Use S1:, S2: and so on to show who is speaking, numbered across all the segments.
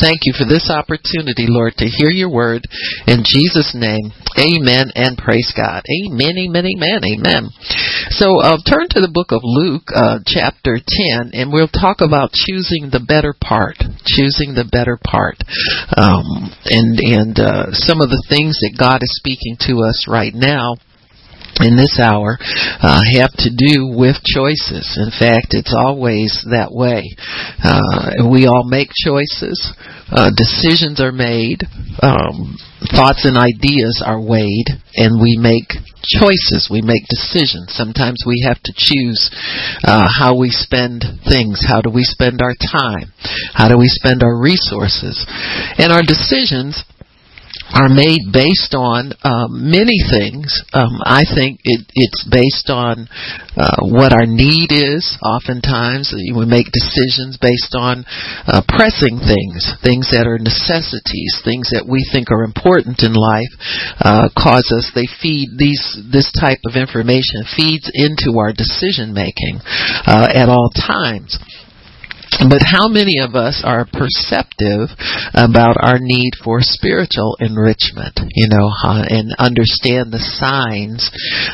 S1: thank you for this opportunity, Lord, to hear your word in Jesus' name. Amen and praise God. Amen, amen, amen, amen. So uh, turn to the book of Luke, uh, chapter 10, and we'll talk about choosing the better part. Choosing the better part. Um, and and uh, some of the things that God is speaking to us right now in this hour uh, have to do with choices. In fact, it's always that way. Uh, we all make choices. Uh, decisions are made. Um, thoughts and ideas are weighed, and we make choices. We make decisions. Sometimes we have to choose uh, how we spend things. How do we spend our time? How do we spend our resources? And our decisions are made based on um, many things. Um, I think it, it's based on uh, what our need is. Oftentimes, we make decisions based on uh, pressing things, things that are necessities, things that we think are important in life. Uh, cause us. They feed these. This type of information feeds into our decision making uh, at all times. But how many of us are perceptive about our need for spiritual enrichment, you know, uh, and understand the signs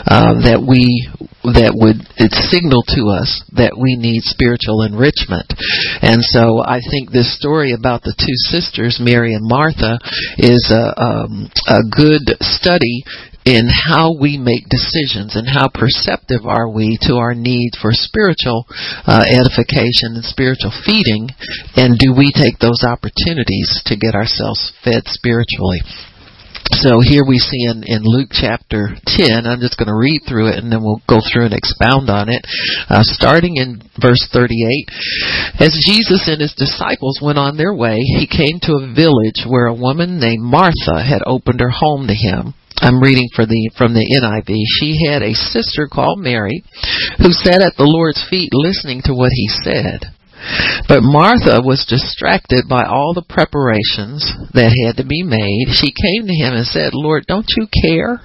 S1: uh, that we that would signal to us that we need spiritual enrichment. And so I think this story about the two sisters, Mary and Martha, is a, um, a good study in how we make decisions and how perceptive are we to our need for spiritual uh, edification and spiritual feeding, and do we take those opportunities to get ourselves fed spiritually? So here we see in, in Luke chapter 10, I'm just going to read through it and then we'll go through and expound on it. Uh, starting in verse 38, as Jesus and his disciples went on their way, he came to a village where a woman named Martha had opened her home to him. I'm reading for the from the NIV. She had a sister called Mary who sat at the Lord's feet listening to what he said. But Martha was distracted by all the preparations that had to be made. She came to him and said, Lord, don't you care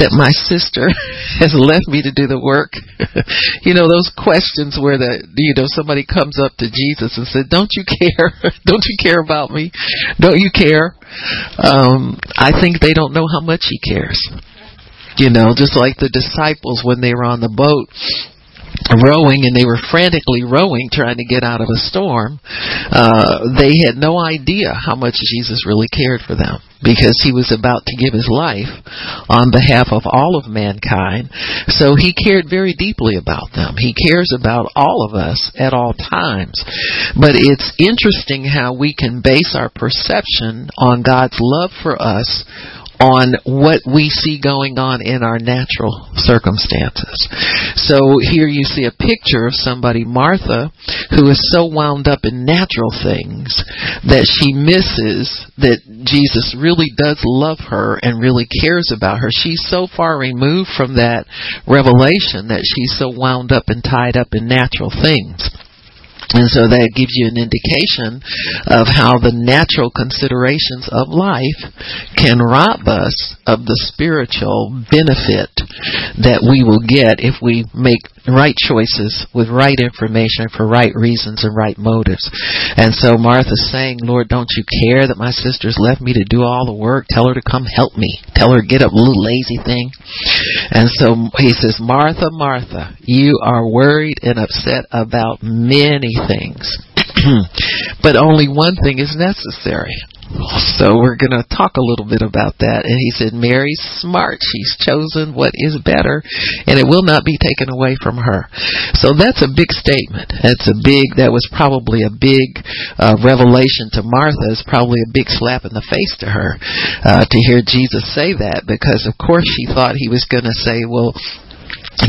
S1: that my sister has left me to do the work? you know, those questions where the, you know, somebody comes up to Jesus and said, don't you care? don't you care about me? Don't you care? Um, I think they don't know how much he cares. You know, just like the disciples when they were on the boat rowing and they were frantically rowing trying to get out of a storm uh they had no idea how much Jesus really cared for them because he was about to give his life on behalf of all of mankind. So he cared very deeply about them. He cares about all of us at all times. But it's interesting how we can base our perception on God's love for us on what we see going on in our natural circumstances. So here you see a picture of somebody, Martha, who is so wound up in natural things that she misses that Jesus really does love her and really cares about her. She's so far removed from that revelation that she's so wound up and tied up in natural things. And so that gives you an indication of how the natural considerations of life can rob us of the spiritual benefit that we will get if we make right choices with right information for right reasons and right motives. And so Martha's saying, Lord, don't you care that my sister's left me to do all the work? Tell her to come help me. Tell her get up, little lazy thing. And so he says, Martha, Martha, you are worried and upset about many things. but only one thing is necessary. So we're going to talk a little bit about that. And he said, Mary's smart. She's chosen what is better, and it will not be taken away from her. So that's a big statement. That's a big, that was probably a big uh, revelation to Martha. It's probably a big slap in the face to her uh, to hear Jesus say that because, of course, she thought he was going to say, well,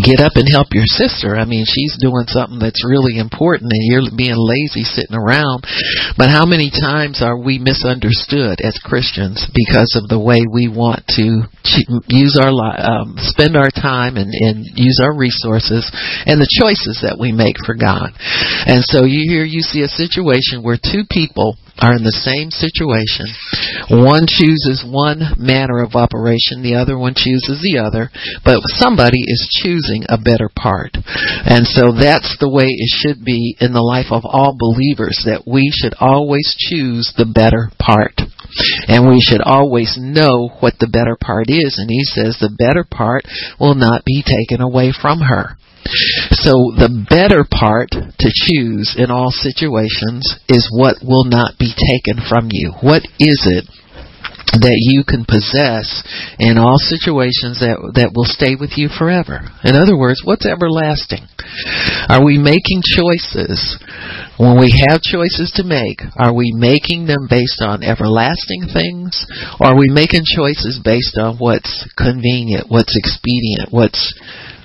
S1: get up and help your sister. I mean, she's doing something that's really important and you're being lazy sitting around. But how many times are we misunderstood as Christians because of the way we want to use our um, spend our time and, and use our resources and the choices that we make for God. And so you here you see a situation where two people are in the same situation. One chooses one manner of operation, the other one chooses the other, but somebody is choosing choosing a better part. And so that's the way it should be in the life of all believers that we should always choose the better part. And we should always know what the better part is. And he says the better part will not be taken away from her. So the better part to choose in all situations is what will not be taken from you. What is it that you can possess in all situations that that will stay with you forever. In other words, what's everlasting? Are we making choices when we have choices to make? Are we making them based on everlasting things or are we making choices based on what's convenient, what's expedient, what's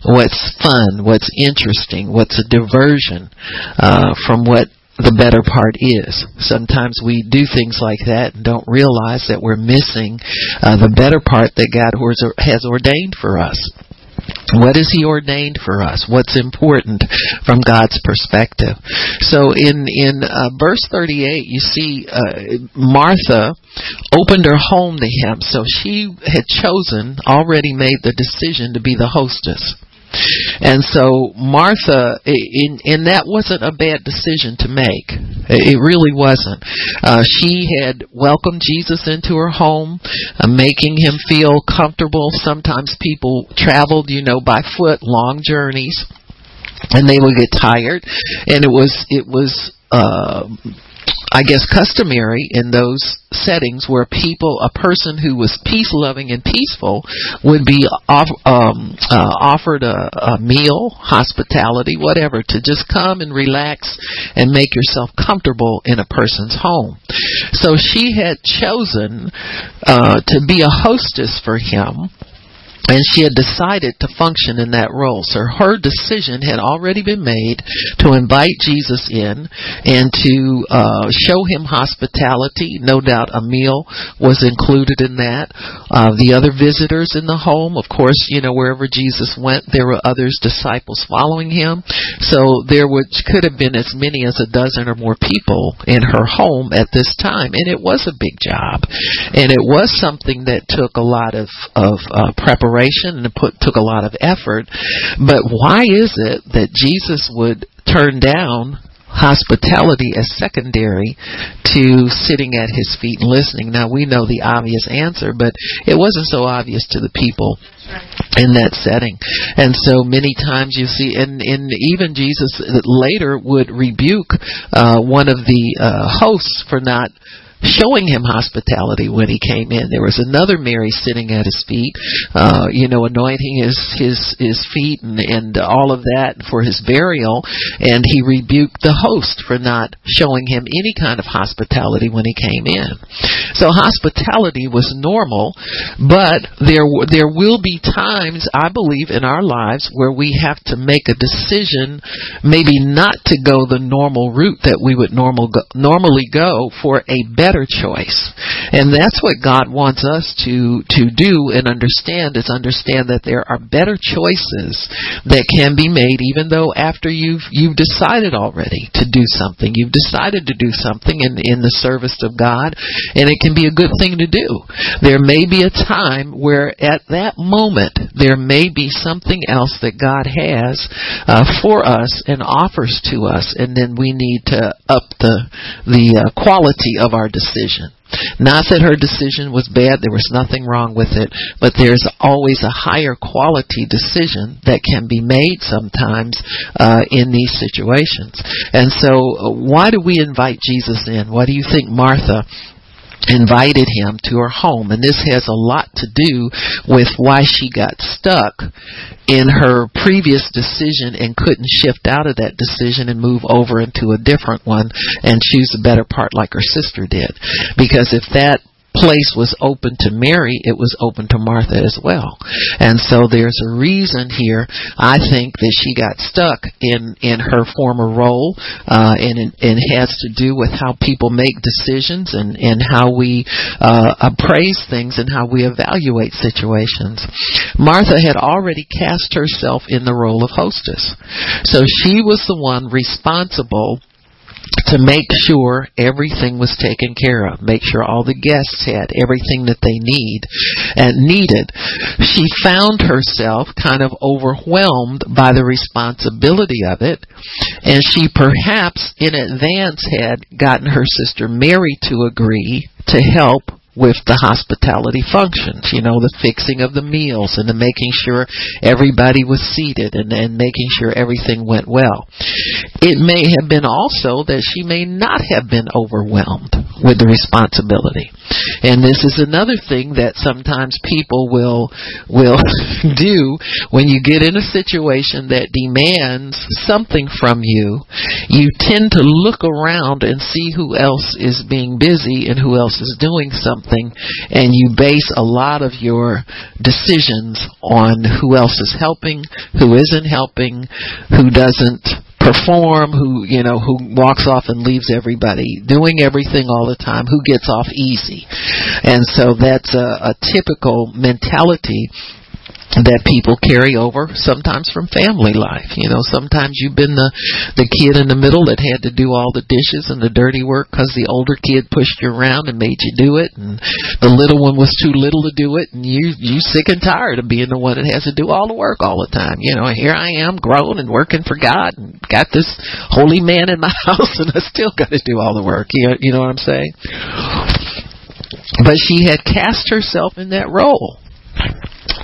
S1: what's fun, what's interesting, what's a diversion uh, from what the better part is. Sometimes we do things like that and don't realize that we're missing uh, the better part that God has ordained for us. What is He ordained for us? What's important from God's perspective? So in in uh, verse 38, you see uh, Martha opened her home to Him. So she had chosen, already made the decision to be the hostess. And so Martha, in, and that wasn't a bad decision to make. It really wasn't. Uh, she had welcomed Jesus into her home, uh, making him feel comfortable. Sometimes people traveled, you know, by foot, long journeys and they would get tired and it was it was uh I guess customary in those settings where people, a person who was peace loving and peaceful, would be off, um, uh, offered a, a meal, hospitality, whatever, to just come and relax and make yourself comfortable in a person's home. So she had chosen uh, to be a hostess for him and she had decided to function in that role. So her decision had already been made to invite Jesus in and to uh, show him hospitality. No doubt a meal was included in that. Uh, the other visitors in the home, of course, you know, wherever Jesus went, there were others disciples following him. So there would, could have been as many as a dozen or more people in her home at this time, and it was a big job, and it was something that took a lot of of uh, preparation and it put, took a lot of effort. But why is it that Jesus would turn down hospitality as secondary to sitting at his feet and listening. Now we know the obvious answer, but it wasn't so obvious to the people in that setting. And so many times you see, and, and even Jesus later would rebuke uh, one of the uh, hosts for not showing him hospitality when he came in. There was another Mary sitting at his feet, uh, you know, anointing his his his feet and and all of that for his burial, and he rebuked the host for not showing him any kind of hospitality when he came in. So hospitality was normal, but there there will be times I believe in our lives where we have to make a decision, maybe not to go the normal route that we would normal go, normally go for a better better choice. And that's what God wants us to, to do and understand is understand that there are better choices that can be made even though after you've, you've decided already to do something. You've decided to do something in, in the service of God and it can be a good thing to do. There may be a time where at that moment there may be something else that God has uh, for us and offers to us and then we need to up the, the uh, quality of our decision. Not that her decision was bad, there was nothing wrong with it, but there's always a higher quality decision that can be made sometimes uh, in these situations. And so, uh, why do we invite Jesus in? What do you think Martha invited him to her home. And this has a lot to do with why she got stuck in her previous decision and couldn't shift out of that decision and move over into a different one and choose a better part like her sister did. Because if that place was open to Mary, it was open to Martha as well. And so there's a reason here, I think, that she got stuck in, in her former role, uh, and, and has to do with how people make decisions and, and how we, uh, appraise things and how we evaluate situations. Martha had already cast herself in the role of hostess. So she was the one responsible to make sure everything was taken care of, make sure all the guests had everything that they need and needed. She found herself kind of overwhelmed by the responsibility of it, and she perhaps in advance had gotten her sister Mary to agree to help with the hospitality functions, you know, the fixing of the meals and the making sure everybody was seated and, and making sure everything went well. It may have been also that she may not have been overwhelmed with the responsibility. And this is another thing that sometimes people will will do when you get in a situation that demands something from you. You tend to look around and see who else is being busy and who else is doing something something and you base a lot of your decisions on who else is helping, who isn't helping, who doesn't perform, who, you know, who walks off and leaves everybody doing everything all the time, who gets off easy. And so that's a, a typical mentality that people carry over sometimes from family life. You know, sometimes you've been the the kid in the middle that had to do all the dishes and the dirty work because the older kid pushed you around and made you do it, and the little one was too little to do it, and you you sick and tired of being the one that has to do all the work all the time. You know, here I am grown and working for God and got this holy man in my house, and I still got to do all the work. You know, you know what I'm saying? But she had cast herself in that role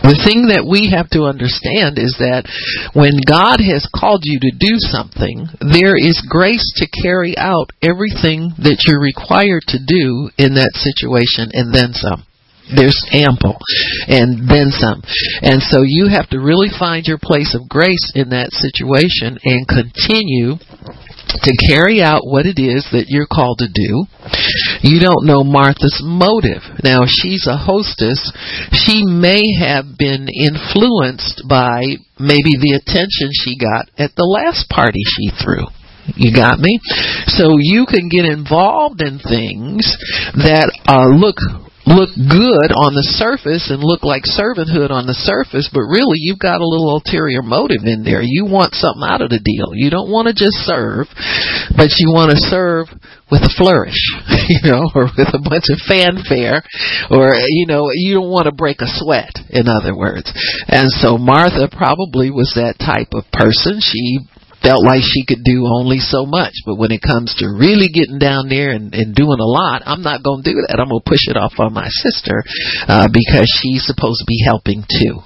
S1: the thing that we have to understand is that when God has called you to do something, there is grace to carry out everything that you're required to do in that situation and then some. There's ample and then some. And so you have to really find your place of grace in that situation and continue to carry out what it is that you're called to do. You don't know Martha's motive. Now, she's a hostess. She may have been influenced by maybe the attention she got at the last party she threw. You got me? So you can get involved in things that uh, look look good on the surface and look like servanthood on the surface, but really you've got a little ulterior motive in there. You want something out of the deal. You don't want to just serve, but you want to serve with a flourish, you know, or with a bunch of fanfare, or, you know, you don't want to break a sweat, in other words. And so Martha probably was that type of person. She felt like she could do only so much. But when it comes to really getting down there and, and doing a lot, I'm not going to do that. I'm going to push it off on my sister uh, because she's supposed to be helping too.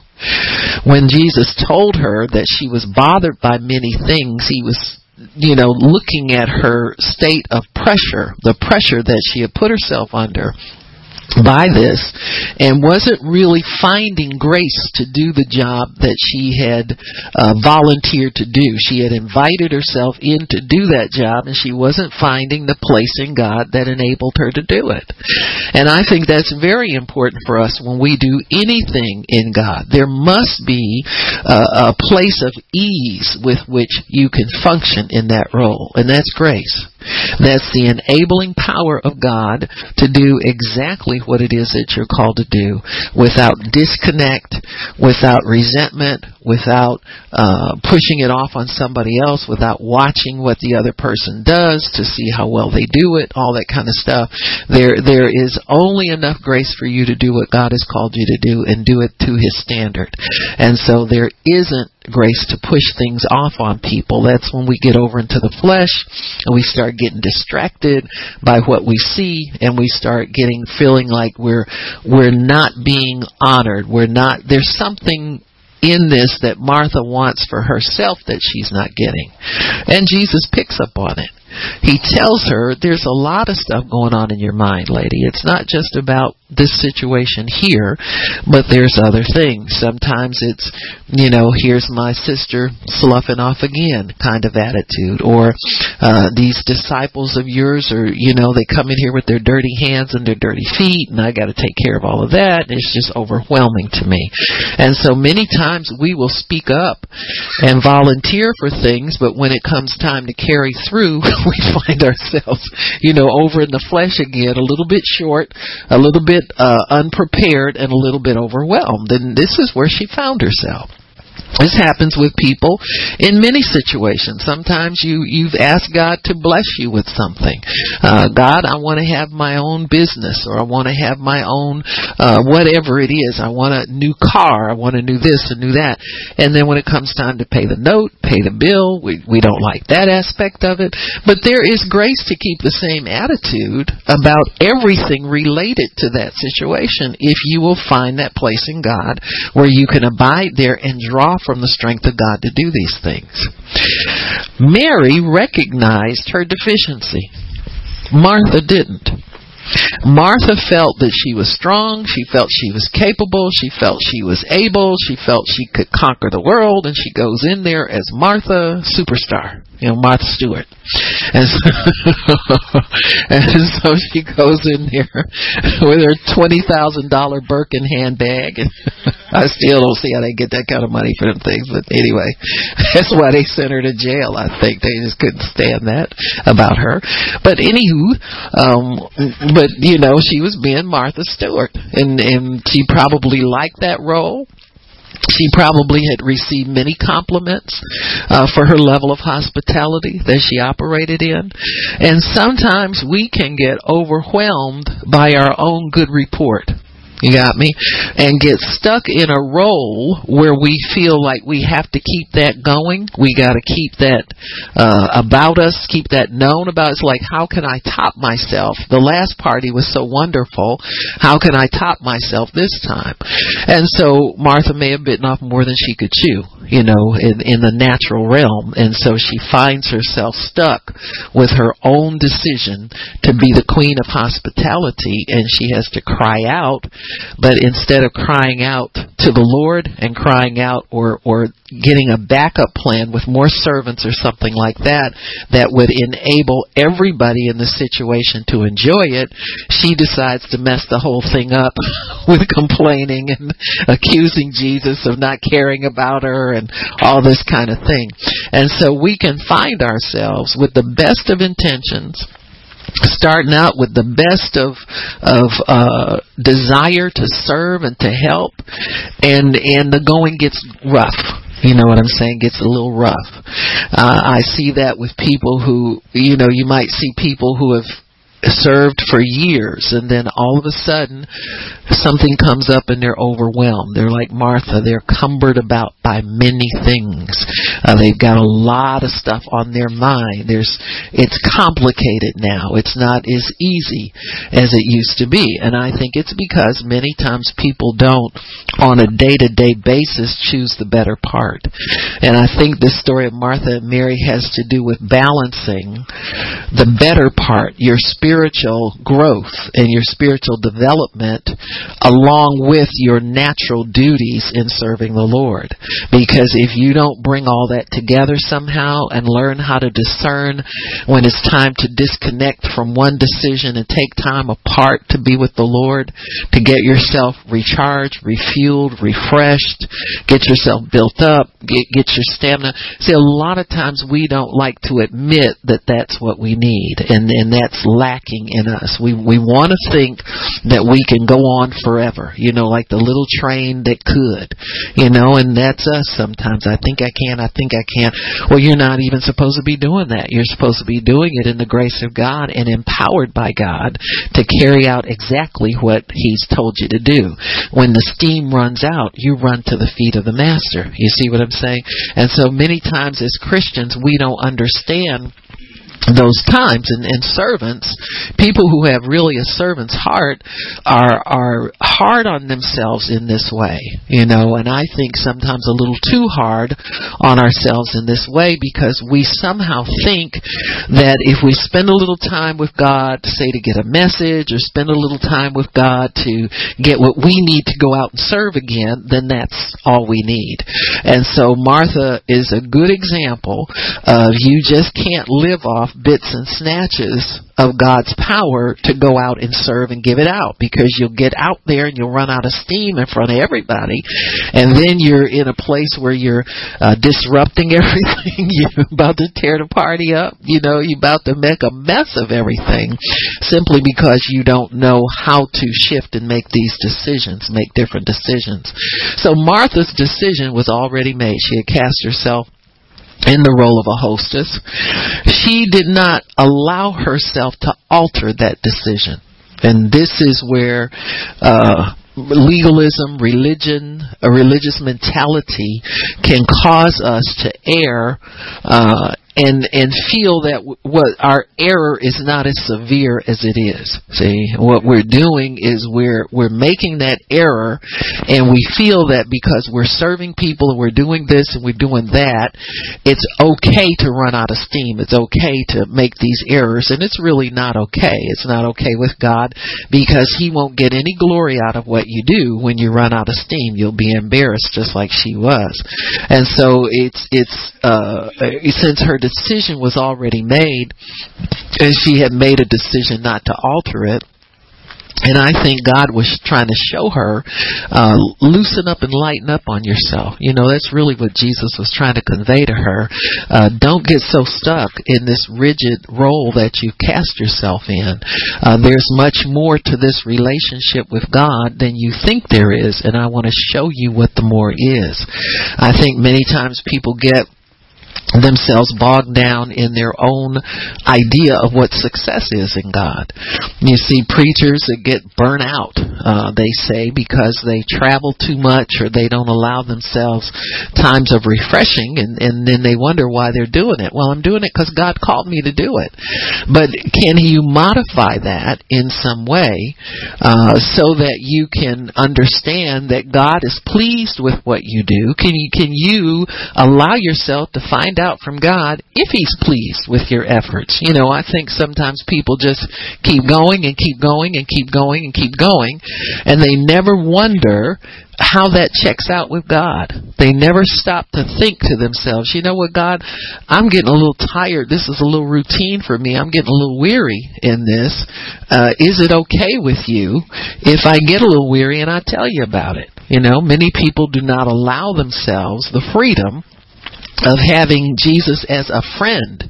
S1: When Jesus told her that she was bothered by many things, he was you know, looking at her state of pressure, the pressure that she had put herself under, by this and wasn't really finding grace to do the job that she had uh, volunteered to do. She had invited herself in to do that job and she wasn't finding the place in God that enabled her to do it. And I think that's very important for us when we do anything in God. There must be a, a place of ease with which you can function in that role, and that's grace. That's the enabling power of God to do exactly what it is that you're called to do without disconnect, without resentment, without uh, pushing it off on somebody else, without watching what the other person does to see how well they do it, all that kind of stuff. There, there is only enough grace for you to do what God has called you to do and do it to His standard. And so there isn't grace to push things off on people. That's when we get over into the flesh and we start getting distracted by what we see and we start getting feeling like we're we're not being honored. We're not there's something in this that Martha wants for herself that she's not getting. And Jesus picks up on it he tells her there's a lot of stuff going on in your mind, lady. It's not just about this situation here, but there's other things. Sometimes it's, you know, here's my sister sloughing off again kind of attitude. Or uh, these disciples of yours are, you know, they come in here with their dirty hands and their dirty feet, and I got to take care of all of that. It's just overwhelming to me. And so many times we will speak up and volunteer for things, but when it comes time to carry through, we find ourselves, you know, over in the flesh again, a little bit short, a little bit uh, unprepared, and a little bit overwhelmed. And this is where she found herself. This happens with people in many situations. Sometimes you you've asked God to bless you with something. Uh, God, I want to have my own business, or I want to have my own uh, whatever it is. I want a new car. I want to new this and new that. And then when it comes time to pay the note, pay the bill, we we don't like that aspect of it. But there is grace to keep the same attitude about everything related to that situation if you will find that place in God where you can abide there and draw from the strength of God to do these things. Mary recognized her deficiency. Martha didn't. Martha felt that she was strong, she felt she was capable, she felt she was able, she felt she could conquer the world, and she goes in there as Martha superstar you know, Martha Stewart. And so, and so she goes in there with her twenty thousand dollar Birkin handbag. And I still don't see how they get that kind of money for them things, but anyway, that's why they sent her to jail. I think they just couldn't stand that about her. But anywho, um, but you know, she was being Martha Stewart, and and she probably liked that role she probably had received many compliments uh, for her level of hospitality that she operated in. And sometimes we can get overwhelmed by our own good report. You got me? And get stuck in a role where we feel like we have to keep that going. We got to keep that uh, about us, keep that known about us. Like, how can I top myself? The last party was so wonderful. How can I top myself this time? And so Martha may have bitten off more than she could chew, you know, in, in the natural realm. And so she finds herself stuck with her own decision to be the queen of hospitality, and she has to cry out but instead of crying out to the Lord and crying out or, or getting a backup plan with more servants or something like that that would enable everybody in the situation to enjoy it, she decides to mess the whole thing up with complaining and accusing Jesus of not caring about her and all this kind of thing. And so we can find ourselves with the best of intentions starting out with the best of of uh desire to serve and to help and and the going gets rough you know what I'm saying? Gets a little rough. Uh, I see that with people who, you know, you might see people who have served for years and then all of a sudden something comes up and they're overwhelmed. They're like martha. They're cumbered about by many things. Uh, they've got a lot of stuff on their mind. There's it's complicated now. It's not as easy as it used to be. And i think it's because many times people don't on a day-to-day basis choose the better part. And i think this story of martha and mary has to do with balancing the better part your spirit spiritual growth and your spiritual development along with your natural duties in serving the Lord. Because if you don't bring all that together somehow and learn how to discern when it's time to disconnect from one decision and take time apart to be with the Lord, to get yourself recharged, refueled, refreshed, get yourself built up, get, get your stamina. See, a lot of times we don't like to admit that that's what we need and, and that's lack lacking in us. We we want to think that we can go on forever, you know, like the little train that could, you know, and that's us sometimes. I think I can, I think I can. Well, you're not even supposed to be doing that. You're supposed to be doing it in the grace of God and empowered by God to carry out exactly what He's told you to do. When the steam runs out, you run to the feet of the Master. You see what I'm saying? And so many times as Christians, we don't understand those times. And, and servants people who have really a servant's heart are are hard on themselves in this way you know. And i think sometimes a little too hard on ourselves in this way because we somehow think that if we spend a little time with god say to get a message or spend a little time with god to get what we need to go out and serve again then that's all we need. And so martha is a good example of you just can't live off off bits and snatches of God's power to go out and serve and give it out. Because you'll get out there and you'll run out of steam in front of everybody. And then you're in a place where you're uh, disrupting everything. You're about to tear the party up. You know you're about to make a mess of everything. Simply because you don't know how to shift and make these decisions make different decisions. So Martha's decision was already made. She had cast herself in the role of a hostess. She did not allow herself to alter that decision. And this is where uh, legalism, religion, a religious mentality can cause us to err uh, and and feel that what our error is not as severe as it is. See, what we're doing is we're we're making that error, and we feel that because we're serving people and we're doing this and we're doing that, it's okay to run out of steam. It's okay to make these errors, and it's really not okay. It's not okay with God because He won't get any glory out of what you do when you run out of steam. You'll be embarrassed just like she was, and so it's it's uh, since her decision was already made, and she had made a decision not to alter it. And I think God was trying to show her, uh, loosen up and lighten up on yourself. You know, that's really what Jesus was trying to convey to her. Uh, don't get so stuck in this rigid role that you cast yourself in. Uh, there's much more to this relationship with God than you think there is, and I want to show you what the more is. I think many times people get themselves bogged down in their own idea of what success is in God. You see preachers that get burnt out, uh, they say, because they travel too much or they don't allow themselves times of refreshing and, and then they wonder why they're doing it. Well, I'm doing it because God called me to do it. But can you modify that in some way uh, so that you can understand that God is pleased with what you do? Can you, can you allow yourself to find find out from God if He's pleased with your efforts. You know, I think sometimes people just keep going and keep going and keep going and keep going, and they never wonder how that checks out with God. They never stop to think to themselves, you know what, God, I'm getting a little tired. This is a little routine for me. I'm getting a little weary in this. Uh, is it okay with you if I get a little weary and I tell you about it? You know, many people do not allow themselves the freedom of having Jesus as a friend.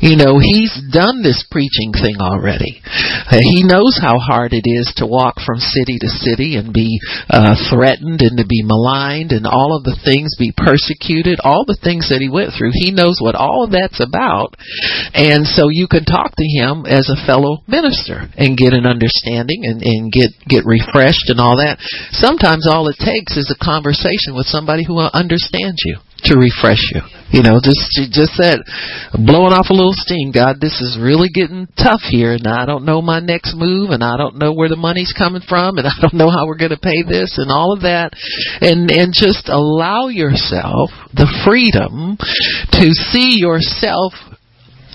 S1: You know, he's done this preaching thing already. Uh, he knows how hard it is to walk from city to city and be uh, threatened and to be maligned and all of the things, be persecuted, all the things that he went through. He knows what all of that's about. And so you can talk to him as a fellow minister and get an understanding and, and get, get refreshed and all that. Sometimes all it takes is a conversation with somebody who understands you to refresh you. You know, just just that blowing off a little steam. God, this is really getting tough here, and I don't know my next move, and I don't know where the money's coming from, and I don't know how we're going to pay this, and all of that, and and just allow yourself the freedom to see yourself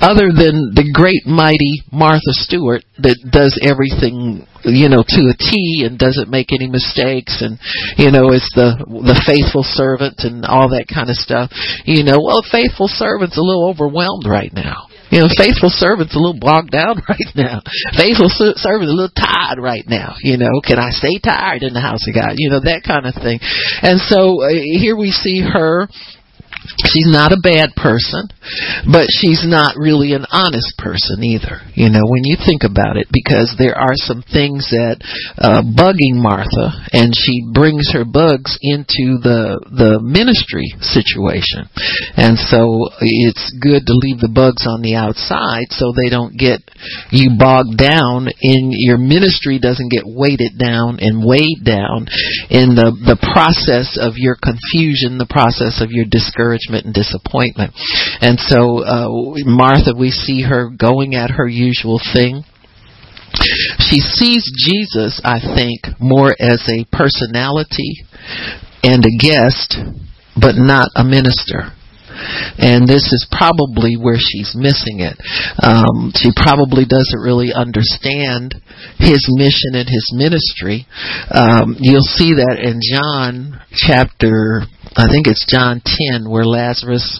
S1: other than the great mighty Martha Stewart that does everything you know to a T and doesn't make any mistakes and you know is the the faithful servant and all that kind of stuff you know well faithful servant's a little overwhelmed right now you know, faithful servant's a little bogged down right now. Faithful servant's a little tired right now. You know, can I stay tired in the house of God? You know, that kind of thing. And so uh, here we see her she's not a bad person, but she's not really an honest person either. You know, when you think about it, because there are some things that uh, bugging Martha, and she brings her bugs into the the ministry situation, and so it's good to leave the bugs on the outside so they don't get you bogged down in your ministry doesn't get weighted down and weighed down in the the process of your confusion, the process of your discouragement discouragement and disappointment. And so uh, Martha, we see her going at her usual thing. She sees Jesus, I think, more as a personality and a guest, but not a minister and this is probably where she's missing it. Um, she probably doesn't really understand his mission and his ministry. Um, you'll see that in John chapter I think it's John 10 where Lazarus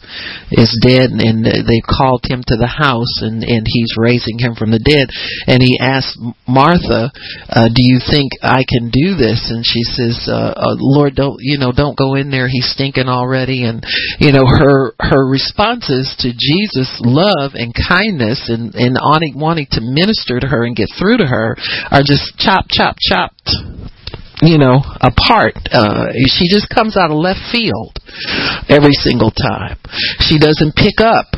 S1: is dead and they called him to the house and, and he's raising him from the dead. And he asked Martha, uh, do you think I can do this? And she says, uh, uh, Lord, don't, you know, don't go in there. He's stinking already. And, you know, her, her responses to Jesus' love and kindness and, and wanting to minister to her and get through to her are just chop, chop, chopped you know, apart. Uh, she just comes out of left field every single time. She doesn't pick up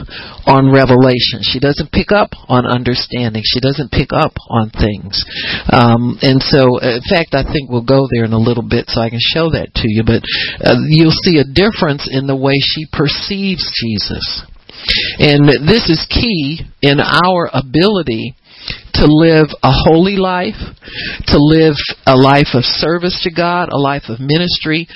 S1: on revelation. She doesn't pick up on understanding. She doesn't pick up on things. Um, and so, in fact, I think we'll go there in a little bit so I can show that to you. But uh, you'll see a difference in the way she perceives Jesus. And this is key in our ability to live a holy life, to live a life of service to God, a life of ministry,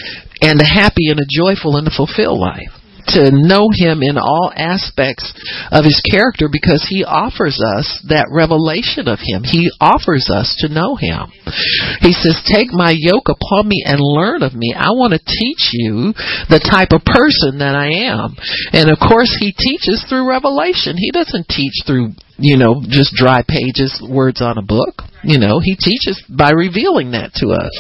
S1: and a happy and a joyful and a fulfilled life to know him in all aspects of his character because he offers us that revelation of him. He offers us to know him. He says, Take my yoke upon me and learn of me. I want to teach you the type of person that I am. And of course, he teaches through revelation. He doesn't teach through you know, just dry pages, words on a book. You know, he teaches by revealing that to us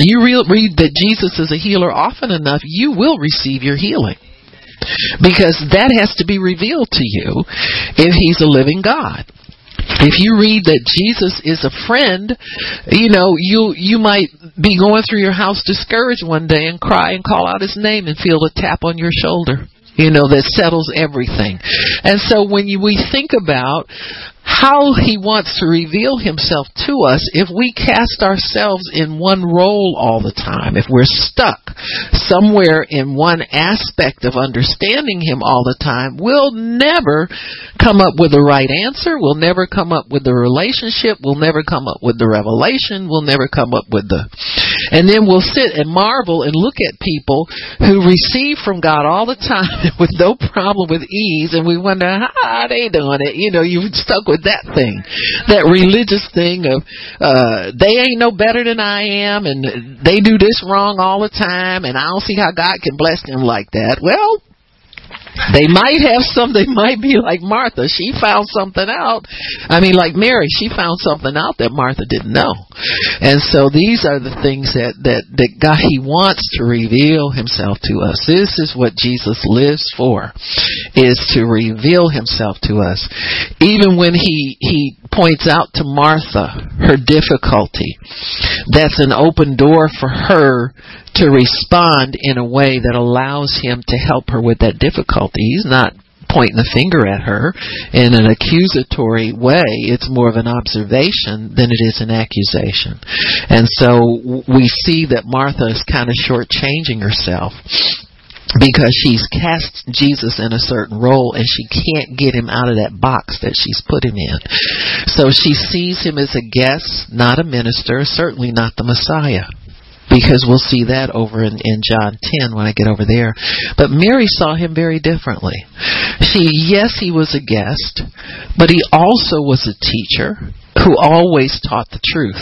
S1: you read that Jesus is a healer often enough, you will receive your healing. Because that has to be revealed to you if he's a living God. If you read that Jesus is a friend, you know, you you might be going through your house discouraged one day and cry and call out his name and feel a tap on your shoulder you know, that settles everything. And so when you, we think about how he wants to reveal himself to us if we cast ourselves in one role all the time, if we're stuck somewhere in one aspect of understanding him all the time, we'll never come up with the right answer. We'll never come up with the relationship. We'll never come up with the revelation. We'll never come up with the. And then we'll sit and marvel and look at people who receive from God all the time with no problem with ease, and we wonder how they doing it. You know, you stuck with that thing, that religious thing of uh, they ain't no better than I am, and they do this wrong all the time, and I don't see how God can bless them like that. Well, they might have some, they might be like Martha. She found something out. I mean, like Mary, she found something out that Martha didn't know. And so these are the things that, that, that God, He wants to reveal Himself to us. This is what Jesus lives for, is to reveal Himself to us. Even when He, He points out to Martha her difficulty, that's an open door for her to respond in a way that allows him to help her with that difficulty. He's not pointing the finger at her in an accusatory way. It's more of an observation than it is an accusation. And so we see that Martha is kind of shortchanging herself because she's cast Jesus in a certain role and she can't get him out of that box that she's put him in. So she sees him as a guest, not a minister, certainly not the Messiah because we'll see that over in, in John 10 when I get over there. But Mary saw him very differently. She, yes, he was a guest, but he also was a teacher who always taught the truth.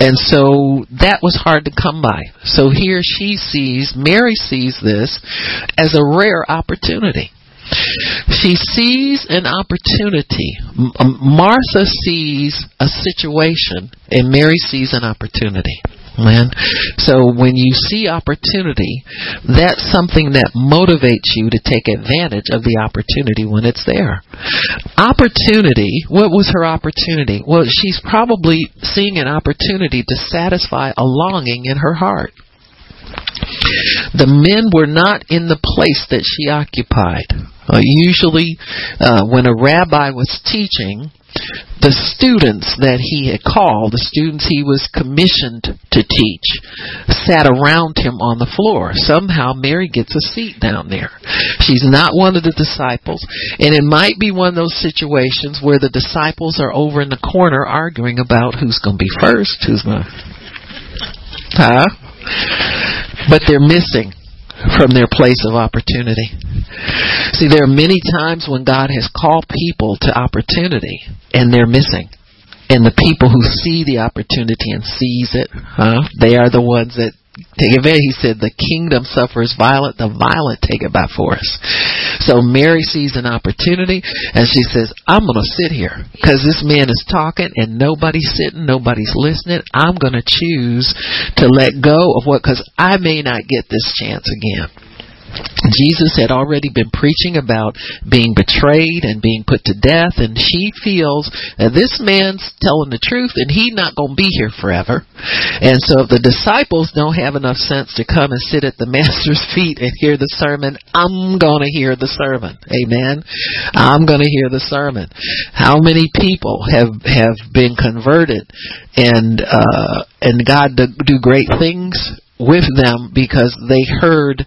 S1: And so that was hard to come by. So here she sees, Mary sees this as a rare opportunity. She sees an opportunity. Um, Martha sees a situation, and Mary sees an opportunity. Man. So when you see opportunity, that's something that motivates you to take advantage of the opportunity when it's there. Opportunity, what was her opportunity? Well, she's probably seeing an opportunity to satisfy a longing in her heart. The men were not in the place that she occupied. Uh, usually, uh, when a rabbi was teaching, the students that he had called, the students he was commissioned to teach, sat around him on the floor. Somehow Mary gets a seat down there. She's not one of the disciples. And it might be one of those situations where the disciples are over in the corner arguing about who's going to be first, who's going to. Huh? But they're missing from their place of opportunity. See, there are many times when God has called people to opportunity and they're missing. And the people who see the opportunity and seize it, huh? They are the ones that take advantage. He said, the kingdom suffers violent, the violent take it by force. So Mary sees an opportunity and she says, I'm going to sit here because this man is talking and nobody's sitting, nobody's listening. I'm going to choose to let go of what, because I may not get this chance again. Jesus had already been preaching about being betrayed and being put to death, and she feels that this man's telling the truth and he's not going to be here forever. And so, if the disciples don't have enough sense to come and sit at the Master's feet and hear the sermon, I'm going to hear the sermon. Amen. I'm going to hear the sermon. How many people have have been converted and uh, and God do great things with them because they heard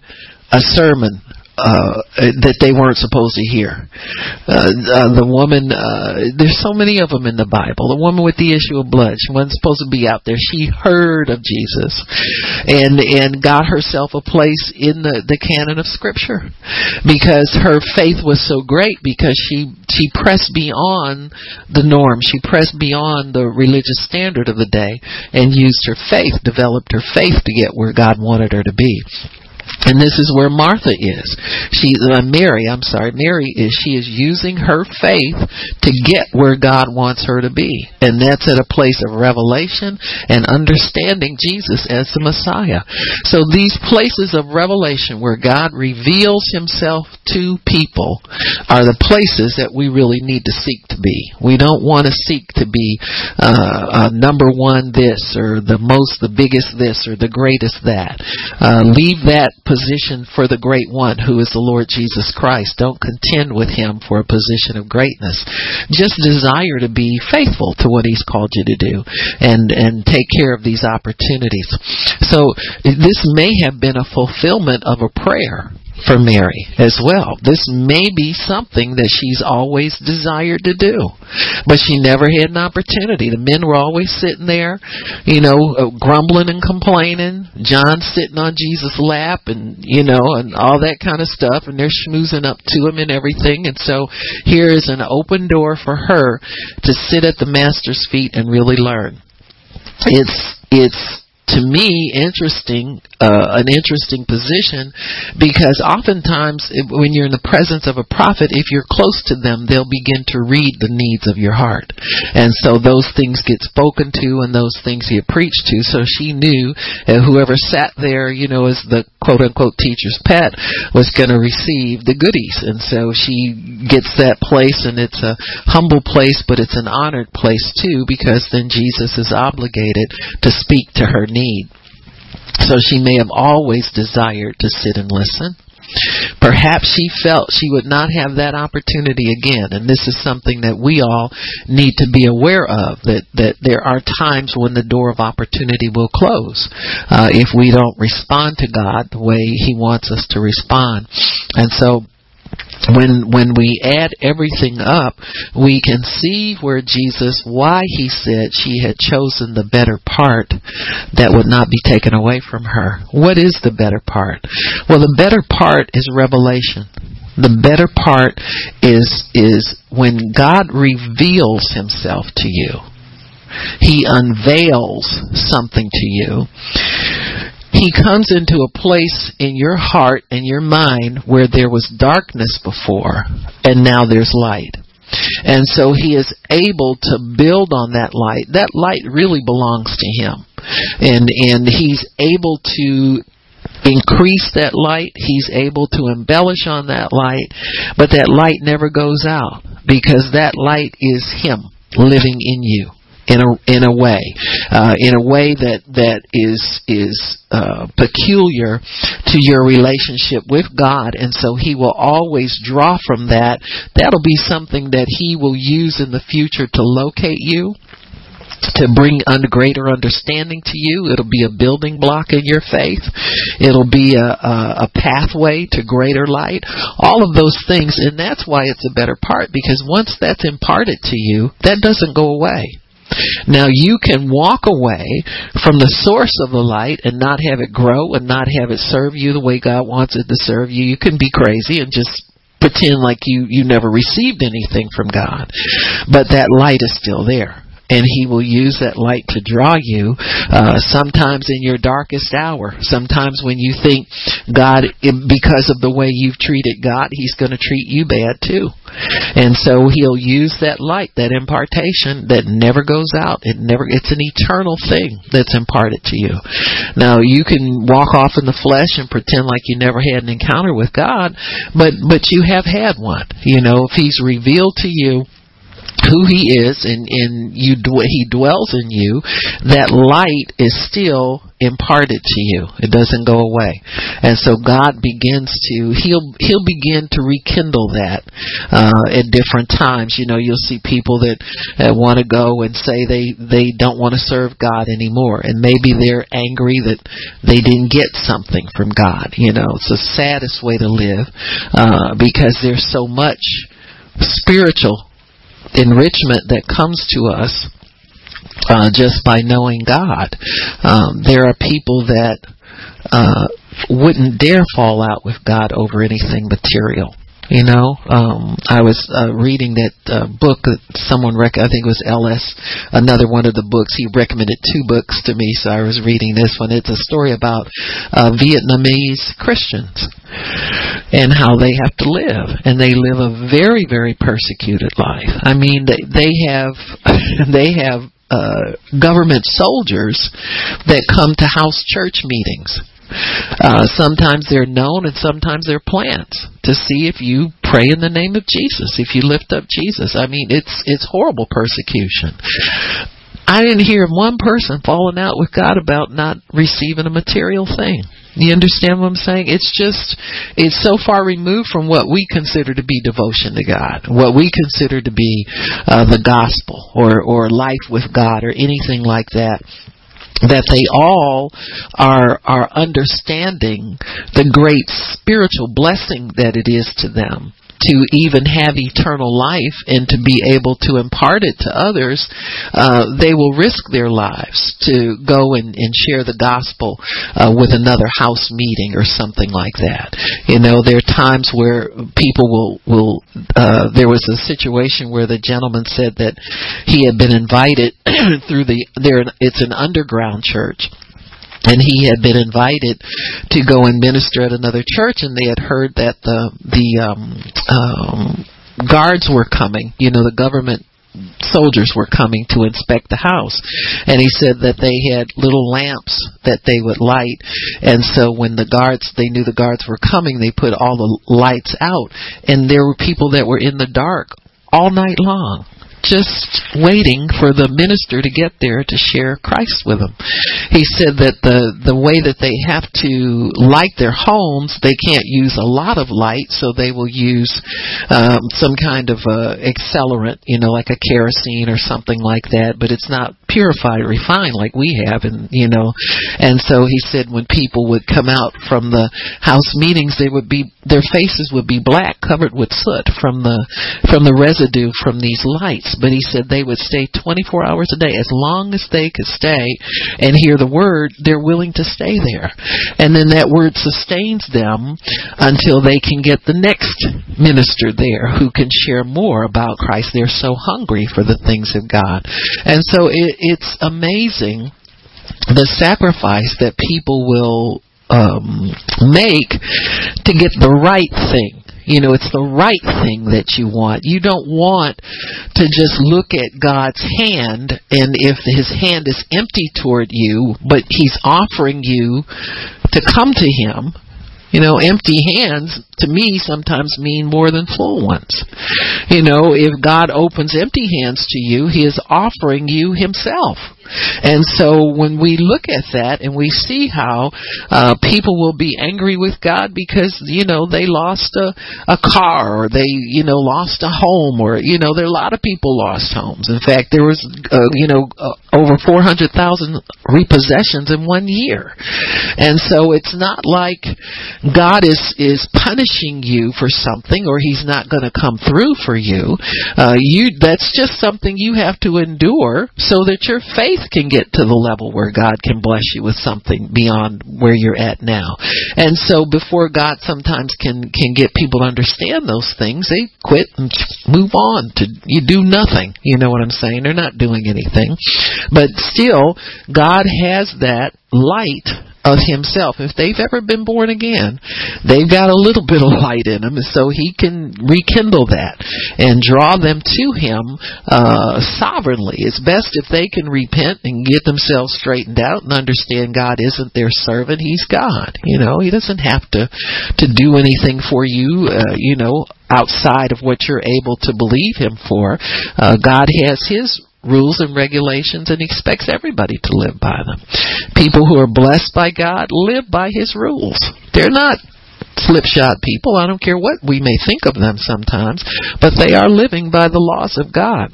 S1: a sermon uh, that they weren't supposed to hear. Uh, uh, the woman, uh, there's so many of them in the Bible. The woman with the issue of blood, she wasn't supposed to be out there. She heard of Jesus, and and got herself a place in the the canon of Scripture because her faith was so great because she she pressed beyond the norm. She pressed beyond the religious standard of the day and used her faith, developed her faith to get where God wanted her to be. And this is where Martha is. She, uh, Mary, I'm sorry, Mary is, she is using her faith to get where God wants her to be. And that's at a place of revelation and understanding Jesus as the Messiah. So these places of revelation where God reveals himself to people are the places that we really need to seek to be. We don't want to seek to be, uh, uh, number one this or the most, the biggest this or the greatest that. Uh, leave that position for the great one who is the Lord Jesus Christ. Don't contend with him for a position of greatness. Just desire to be faithful to what he's called you to do and and take care of these opportunities. So this may have been a fulfillment of a prayer for Mary as well. This may be something that she's always desired to do, but she never had an opportunity. The men were always sitting there, you know, uh, grumbling and complaining. John sitting on Jesus' lap and, you know, and all that kind of stuff, and they're schmoozing up to him and everything. And so here is an open door for her to sit at the Master's feet and really learn. It's, it's, to me interesting uh, an interesting position because oftentimes when you're in the presence of a prophet if you're close to them they'll begin to read the needs of your heart. And so those things get spoken to and those things get preached to. So she knew whoever sat there you know as the quote unquote teacher's pet was going to receive the goodies. And so she gets that place and it's a humble place but it's an honored place too because then Jesus is obligated to speak to her need. So she may have always desired to sit and listen. Perhaps she felt she would not have that opportunity again, and this is something that we all need to be aware of. That that there are times when the door of opportunity will close uh, if we don't respond to God the way He wants us to respond, and so when when we add everything up, we can see where Jesus why he said she had chosen the better part that would not be taken away from her. What is the better part? Well, the better part is revelation. The better part is is when God reveals himself to you. He unveils something to you he comes into a place in your heart and your mind where there was darkness before, and now there's light. And so he is able to build on that light. That light really belongs to him. And and he's able to increase that light. He's able to embellish on that light, but that light never goes out because that light is him living in you in a in a way, uh, in a way that that is is uh, peculiar to your relationship with God, and so He will always draw from that. That'll be something that He will use in the future to locate you to bring under greater understanding to you. It'll be a building block in your faith. It'll be a, a, a, pathway to greater light. All of those things, and that's why it's a better part because once that's imparted to you, that doesn't go away. Now you can walk away from the source of the light and not have it grow and not have it serve you the way God wants it to serve you. You can be crazy and just pretend like you you never received anything from God. But that light is still there. And He will use that light to draw you. Uh, sometimes in your darkest hour, sometimes when you think God, because of the way you've treated God, He's going to treat you bad too. And so He'll use that light, that impartation that never goes out. It never. It's an eternal thing that's imparted to you. Now you can walk off in the flesh and pretend like you never had an encounter with God, but but you have had one. You know, if He's revealed to you who he is and, and you he dwells in you, that light is still imparted to you. It doesn't go away. And so God begins to he'll he'll begin to rekindle that uh, at different times. You know, you'll see people that uh, want to go and say they they don't want to serve God anymore, and maybe they're angry that they didn't get something from God. You know, it's the saddest way to live uh, because there's so much spiritual enrichment that comes to us uh, just by knowing God. Um, there are people that uh, wouldn't dare fall out with God over anything material. You know, um, I was uh, reading that uh, book that someone rec- I think it was L.S. Another one of the books. He recommended two books to me, so I was reading this one. It's a story about uh, Vietnamese Christians and how they have to live, and they live a very, very persecuted life. I mean, they they have they have uh, government soldiers that come to house church meetings uh, sometimes they're known and sometimes they're plants to see if you pray in the name of Jesus, if you lift up Jesus. I mean, it's it's horrible persecution. I didn't hear one person falling out with God about not receiving a material thing. You understand what I'm saying? It's just, it's so far removed from what we consider to be devotion to God, what we consider to be uh, the gospel or, or life with God or anything like that that they all are are understanding the great spiritual blessing that it is to them to even have eternal life and to be able to impart it to others, uh, they will risk their lives to go and, and share the gospel uh, with another house meeting or something like that. You know, there are times where people will will. Uh, there was a situation where the gentleman said that he had been invited through the there. It's an underground church and he had been invited to go and minister at another church and they had heard that the the um um guards were coming. You know the government soldiers were coming to inspect the house. And he said that they had little lamps that they would light. And so when the guards they knew the guards were coming they put all the lights out. And there were people that were in the dark all night long just waiting for the minister to get there to share Christ with them. He said that the the way that they have to light their homes, they can't use a lot of light, so they will use um, some kind of uh, accelerant, you know, like a kerosene or something like that. But it's not purified, refined like we have, and you know. And so he said when people would come out from the house meetings, they would be their faces would be black, covered with soot from the from the residue from these lights but he said they would stay 24 hours a day. As long as they could stay and hear the word, they're willing to stay there. And then that word sustains them until they can get the next minister there who can share more about Christ. They're so hungry for the things of God. And so it, it's amazing the sacrifice that people will um, make to get the right thing you know, it's the right thing that you want. You don't want to just look at God's hand and if his hand is empty toward you, but he's offering you to come to him, you know, empty hands to me sometimes mean more than full ones. You know, if God opens empty hands to you, he is offering you himself. And so when we look at that and we see how uh, people will be angry with God because you know they lost a, a car or they you know lost a home or you know there are a lot of people lost homes. In fact, there was uh, you know uh, over four hundred thousand repossessions in one year, and so it's not like God is is punishing you for something, or He's not going to come through for you. Uh, you that's just something you have to endure so that your faith can get to the level where God can bless you with something beyond where you're at now. And so before God sometimes can can get people to understand those things, they quit and move on to you do nothing. You know what I'm saying? They're not doing anything. But still God has that light of himself. If they've ever been born again, they've got a little bit of light in them, and so he can rekindle that and draw them to him uh, sovereignly. It's best if they can repent and get themselves straightened out and understand God isn't their servant; He's God. You know, He doesn't have to to do anything for you. Uh, you know, outside of what you're able to believe Him for. Uh, God has His rules and regulations and expects everybody to live by them. People who are blessed by God live by His rules. They're not slipshod people. I don't care what we may think of them sometimes, but they are living by the laws of God.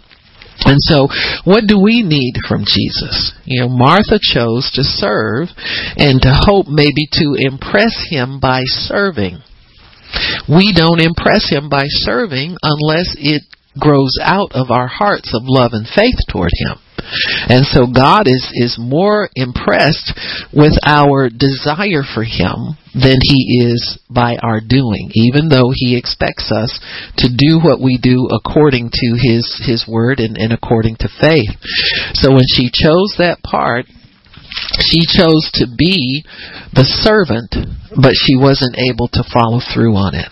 S1: And so, what do we need from Jesus? You know, Martha chose to serve and to hope maybe to impress him by serving. We don't impress him by serving unless it grows out of our hearts of love and faith toward him. And so God is, is more impressed with our desire for Him than He is by our doing, even though He expects us to do what we do according to His, His Word and, and according to faith. So when she chose that part, she chose to be the servant, but she wasn't able to follow through on it.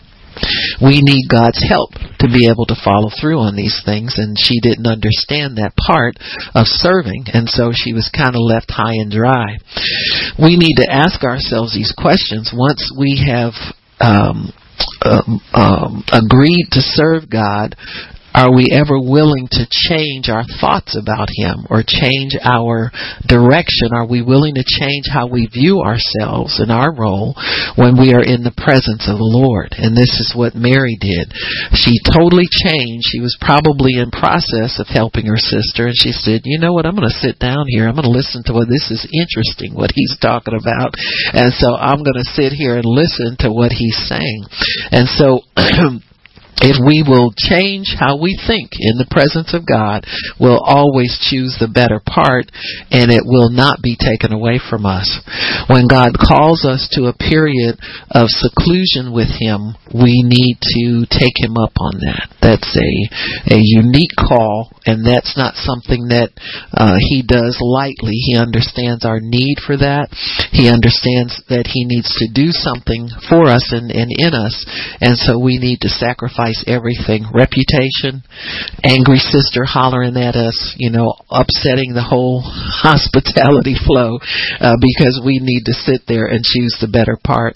S1: We need God's help to be able to follow through on these things, and she didn't understand that part of serving, and so she was kind of left high and dry. We need to ask ourselves these questions once we have um, um, um, agreed to serve God are we ever willing to change our thoughts about Him or change our direction? Are we willing to change how we view ourselves and our role when we are in the presence of the Lord? And this is what Mary did. She totally changed. She was probably in process of helping her sister and she said, you know what, I'm going to sit down here. I'm going to listen to what this is interesting, what he's talking about. And so I'm going to sit here and listen to what he's saying. And so if we will change how we think in the presence of God, we'll always choose the better part and it will not be taken away from us. When God calls us to a period of seclusion with Him, we need to take Him up on that. That's a, a unique call and that's not something that uh, He does lightly. He understands our need for that. He understands that He needs to do something for us and, and in us and so we need to sacrifice sacrifice everything reputation, angry sister hollering at us, you know, upsetting the whole hospitality flow uh, because we need to sit there and choose the better part.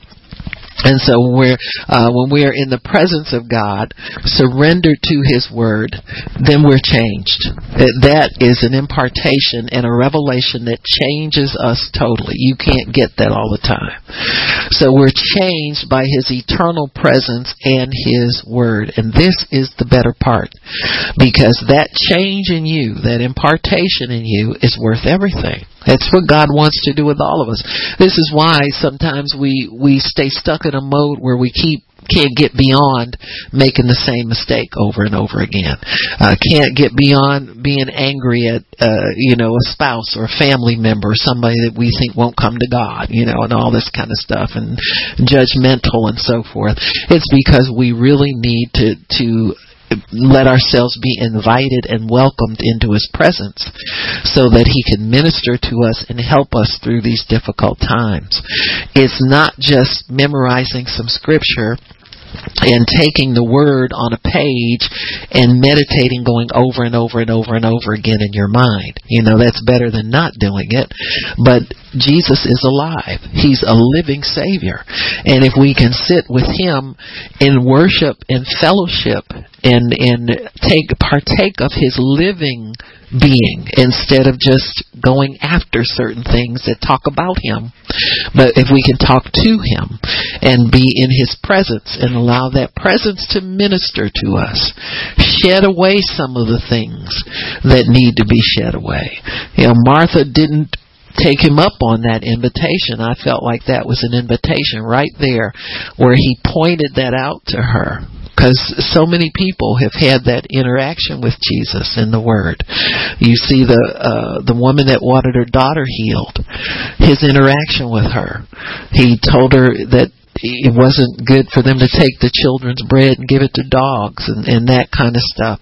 S1: And so when we're uh, when we are in the presence of God, surrendered to His Word, then we're changed. That is an impartation and a revelation that changes us totally. You can't get that all the time. So we're changed by His eternal presence and His Word, and this is the better part, because that change in you, that impartation in you, is worth everything. That's what God wants to do with all of us. This is why sometimes we we stay stuck in a mode where we keep can't get beyond making the same mistake over and over again. Uh, can't get beyond being angry at, uh, you know, a spouse or a family member, somebody that we think won't come to God, you know, and all this kind of stuff, and judgmental and so forth. It's because we really need to to let ourselves be invited and welcomed into his presence so that he can minister to us and help us through these difficult times. It's not just memorizing some scripture and taking the word on a page and meditating going over and over and over and over again in your mind. You know, that's better than not doing it. But Jesus is alive. He's a living Savior. And if we can sit with Him in worship and fellowship and, and take, partake of His living being instead of just going after certain things that talk about him. But if we can talk to him and be in his presence and allow that presence to minister to us, shed away some of the things that need to be shed away. You know, Martha didn't take him up on that invitation. I felt like that was an invitation right there where he pointed that out to her because so many people have had that interaction with Jesus in the Word. You see the uh, the woman that wanted her daughter healed, his interaction with her. He told her that it wasn't good for them to take the children's bread and give it to dogs and, and that kind of stuff.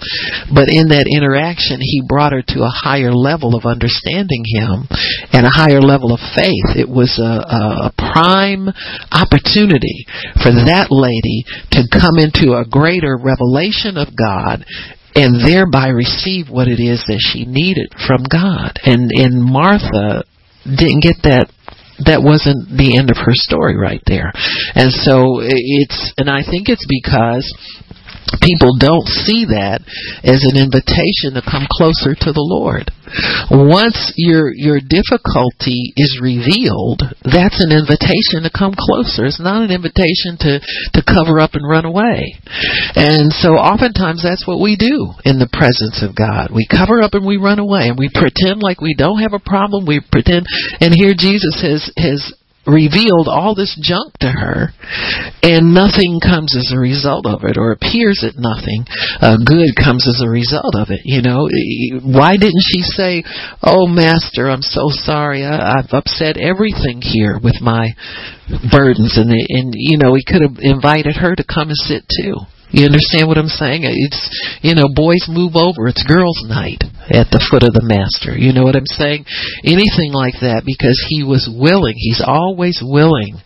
S1: But in that interaction, he brought her to a higher level of understanding him and a higher level of faith. It was a, a prime opportunity for that lady to come into a greater revelation of God and thereby receive what it is that she needed from God. And and Martha didn't get that that wasn't the end of her story right there. And so it's, and I think it's because people don't see that as an invitation to come closer to the Lord. Once your your difficulty is revealed, that's an invitation to come closer. It's not an invitation to to cover up and run away. And so oftentimes that's what we do in the presence of God. We cover up and we run away and we pretend like we don't have a problem. We pretend and here Jesus has has revealed all this junk to her, and nothing comes as a result of it, or appears that nothing uh, good comes as a result of it. You know, why didn't she say, "Oh, Master, I'm so sorry. I, I've upset everything here with my burdens," and and you know, he could have invited her to come and sit too. You understand what I'm saying? It's, you know, boys move over. It's girls' night at the foot of the master. You know what I'm saying? Anything like that because he was willing. He's always willing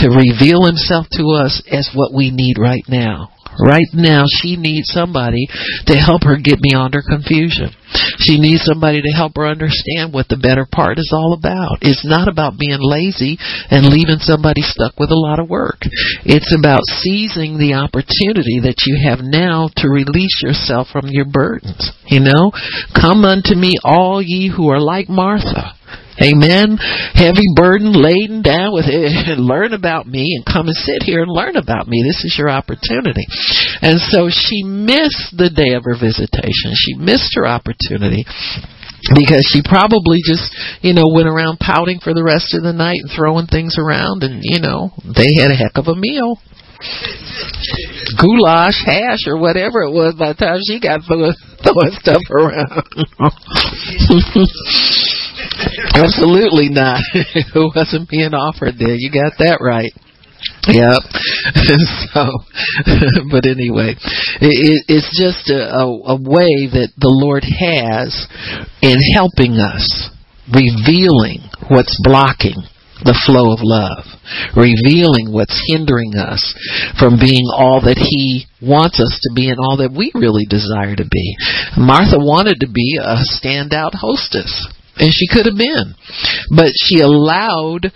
S1: to reveal himself to us as what we need right now. Right now, she needs somebody to help her get beyond her confusion. She needs somebody to help her understand what the better part is all about. It's not about being lazy and leaving somebody stuck with a lot of work. It's about seizing the opportunity that you have now to release yourself from your burdens. You know, come unto me all ye who are like Martha Amen. Heavy burden laden down with it. learn about me and come and sit here and learn about me. This is your opportunity. And so she missed the day of her visitation. She missed her opportunity because she probably just, you know, went around pouting for the rest of the night and throwing things around and, you know, they had a heck of a meal. Goulash, hash, or whatever it was by the time she got throwing, throwing stuff around. Absolutely not. it wasn't being offered there. You got that right. Yep. so, but anyway, it, it's just a, a, a way that the Lord has in helping us, revealing what's blocking the flow of love, revealing what's hindering us from being all that He wants us to be and all that we really desire to be. Martha wanted to be a standout hostess and she could have been. But she allowed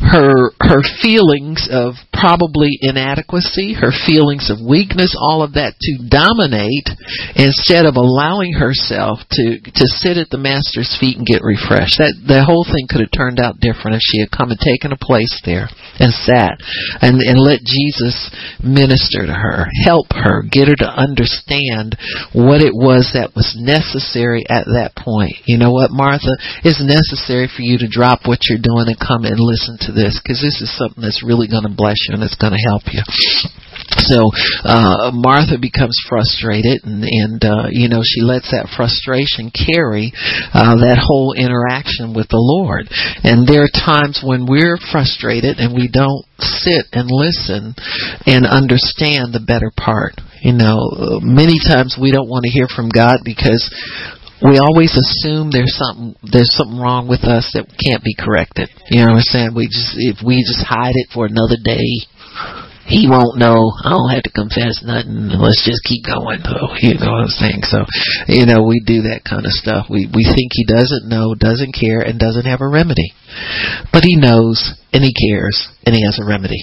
S1: her her feelings of probably inadequacy her feelings of weakness all of that to dominate instead of allowing herself to to sit at the master's feet and get refreshed. That the whole thing could have turned out different if she had come and taken a place there and sat and and let Jesus minister to her help her get her to understand what it was that was necessary at that point. You know what Martha it's necessary for you to drop what you're doing and come and listen to this because this is something that's really going to bless you and it's going to help you. So uh, Martha becomes frustrated, and, and uh, you know she lets that frustration carry uh, that whole interaction with the Lord. And there are times when we're frustrated and we don't sit and listen and understand the better part. You know, many times we don't want to hear from God because we always assume there's something there's something wrong with us that can't be corrected. You know what I'm saying? We just if we just hide it for another day, he won't know. I don't have to confess nothing. Let's just keep going. So you know what I'm saying? So you know we do that kind of stuff. We we think he doesn't know, doesn't care, and doesn't have a remedy, but he knows and he cares and he has a remedy.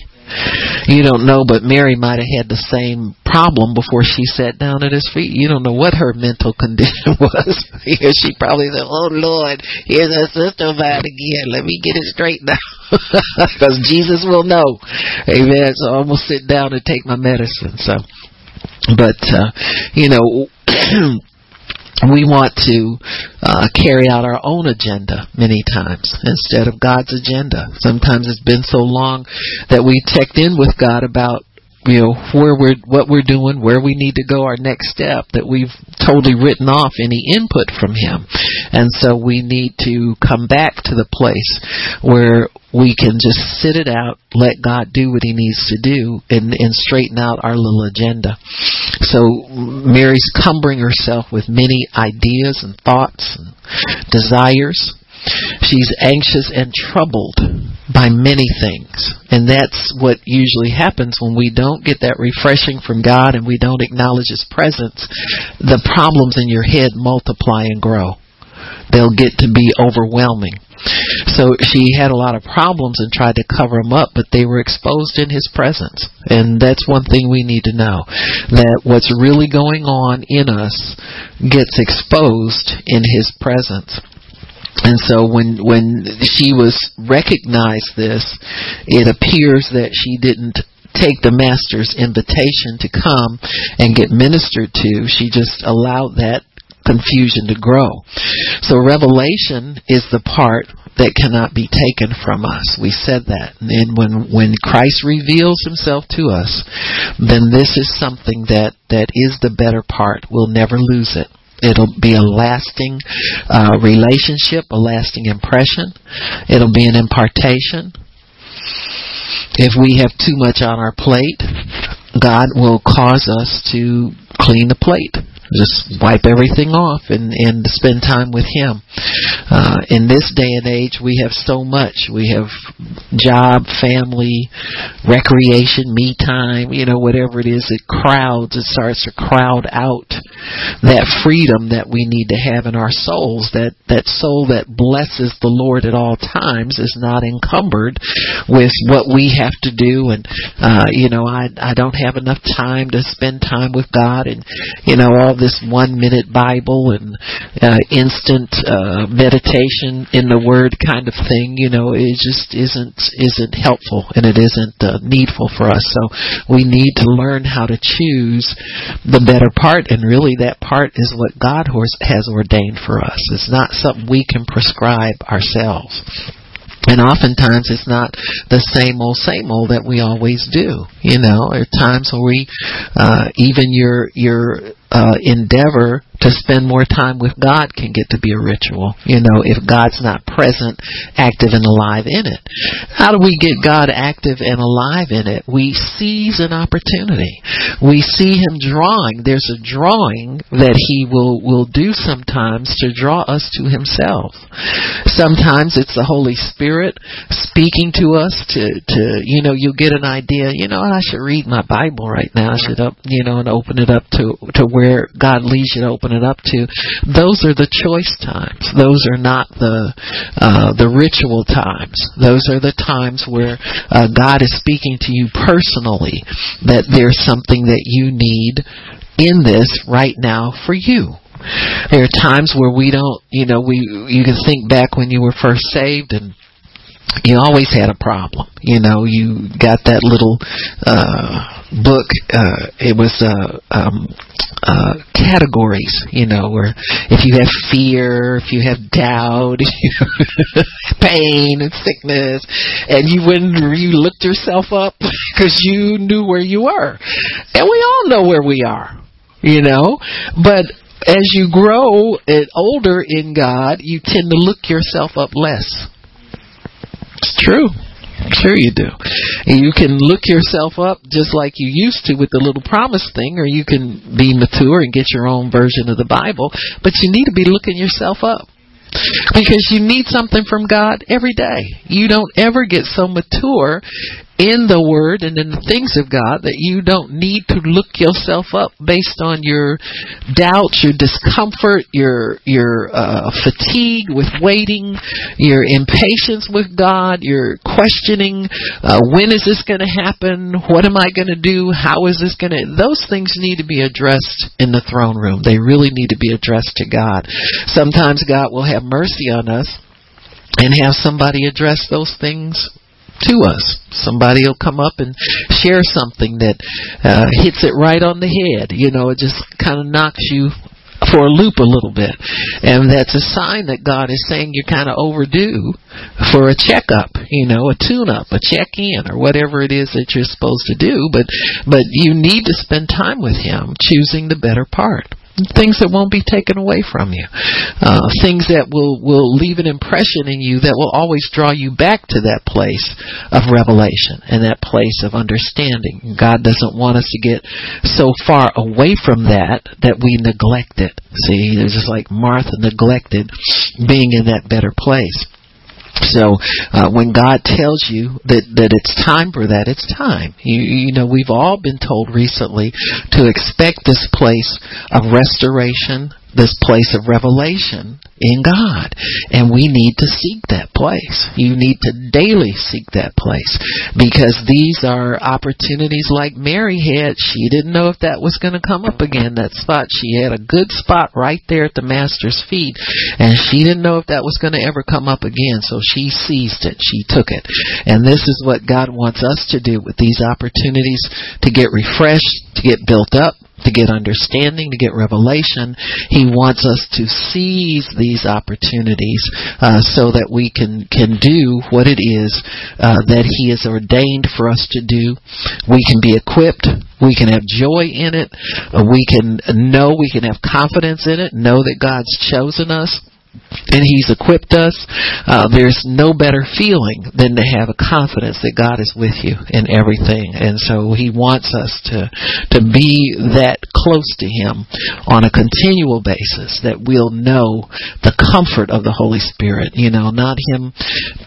S1: You don't know, but Mary might have had the same problem before she sat down at his feet. You don't know what her mental condition was. she probably said, "Oh Lord, here's her sister back again. Let me get it straight now, because Jesus will know." Amen. So I'm gonna sit down and take my medicine. So, but uh, you know. we want to uh, carry out our own agenda many times instead of God's agenda. Sometimes it's been so long that we checked in with God about you know where we're what we're doing, where we need to go, our next step that we've totally written off any input from him. And so we need to come back to the place where we can just sit it out, let God do what he needs to do and, and straighten out our little agenda. So Mary's cumbering herself with many ideas and thoughts and desires. She's anxious and troubled by many things. And that's what usually happens when we don't get that refreshing from God and we don't acknowledge His presence. The problems in your head multiply and grow. They'll get to be overwhelming. So she had a lot of problems and tried to cover them up, but they were exposed in his presence. And that's one thing we need to know that what's really going on in us gets exposed in his presence. And so when when she was recognized this, it appears that she didn't take the master's invitation to come and get ministered to. She just allowed that confusion to grow. So revelation is the part that cannot be taken from us. We said that. And when when Christ reveals himself to us, then this is something that that is the better part. We'll never lose it. It'll be a lasting uh, relationship, a lasting impression. It'll be an impartation. If we have too much on our plate, God will cause us to clean the plate just wipe everything off and and spend time with him. Uh in this day and age we have so much. We have job family recreation me time you know whatever it is it crowds it starts to crowd out that freedom that we need to have in our souls that that soul that blesses the lord at all times is not encumbered with what we have to do and uh you know i i don't have enough time to spend time with god and you know all this one minute Bible and uh, instant uh, meditation in the Word kind of thing. You know, it just isn't isn't helpful and it isn't uh, needful for us. So we need to learn how to choose the better part, and really that part is what God has ordained for us. It's not something we can prescribe ourselves. And oftentimes it's not the same old same old that we always do. You know, there are times where we, uh, even your your uh, endeavor to spend more time with God can get to be a ritual. You know, if God's not present, active, and alive in it. How do we get God active and alive in it? We seize an opportunity. We see Him drawing. There's a drawing that He will will do sometimes to draw us to Himself. Sometimes it's the Holy Spirit speaking to us to to you know you'll get an idea. You know, I should read my Bible right now. I should up you know and open it up to to where God leads you to open it up to, those are the choice times. Those are not the uh, the ritual times. Those are the times where uh, God is speaking to you personally. That there's something that you need in this right now for you. There are times where we don't, you know, we you can think back when you were first saved and you always had a problem. You know, you got that little uh book uh it was uh um uh categories, you know, where if you have fear, if you have doubt, pain and sickness, and you wouldn't you looked yourself up because you knew where you were. And we all know where we are, you know, but as you grow and older in God, you tend to look yourself up less. It's true. Sure you do. And you can look yourself up just like you used to with the little promise thing, or you can be mature and get your own version of the Bible, but you need to be looking yourself up. Because you need something from God every day. You don't ever get so mature in the Word and in the things of God that you don't need to look yourself up based on your doubts, your discomfort, your your uh, fatigue with waiting, your impatience with God, your questioning, uh, when is this going to happen? What am I going to do? How is this going to? Those things need to be addressed in the throne room. They really need to be addressed to God. Sometimes God will have mercy on us and have somebody address those things to us. Somebody will come up and share something that uh, hits it right on the head. You know, it just kind of knocks you for a loop a little bit. And that's a sign that God is saying you're kind of overdue for a checkup, you know, a tune up, a check in, or whatever it is that you're supposed to do. But, but you need to spend time with Him, choosing the better part things that won't be taken away from you, uh, things that will will leave an impression in you that will always draw you back to that place of revelation and that place of understanding. God doesn't want us to get so far away from that that we neglect it. See, it's just like Martha neglected being in that better place. So uh, when God tells you that that it's time for that, it's time. You, you know, we've all been told recently to expect this place of restoration, this place of revelation in God. And we need to seek that place. You need to daily seek that place because these are opportunities like Mary had. She didn't know if that was going to come up again, that spot. She had a good spot right there at the Master's feet and she didn't know if that was going to ever come up again. So she seized it. She took it. And this is what God wants us to do with these opportunities to get refreshed, to get built up, to get understanding, to get revelation. He wants us to seize these opportunities uh, so that we can can do what it is uh, that He has ordained for us to do. We can be equipped. We can have joy in it. Uh, we can know. We can have confidence in it. Know that God's chosen us and He's equipped us. Uh, there's no better feeling than to have a confidence that God is with you in everything, and so He wants us to to be that close to Him on a continual basis that we'll know the comfort of the Holy Spirit. You know, not Him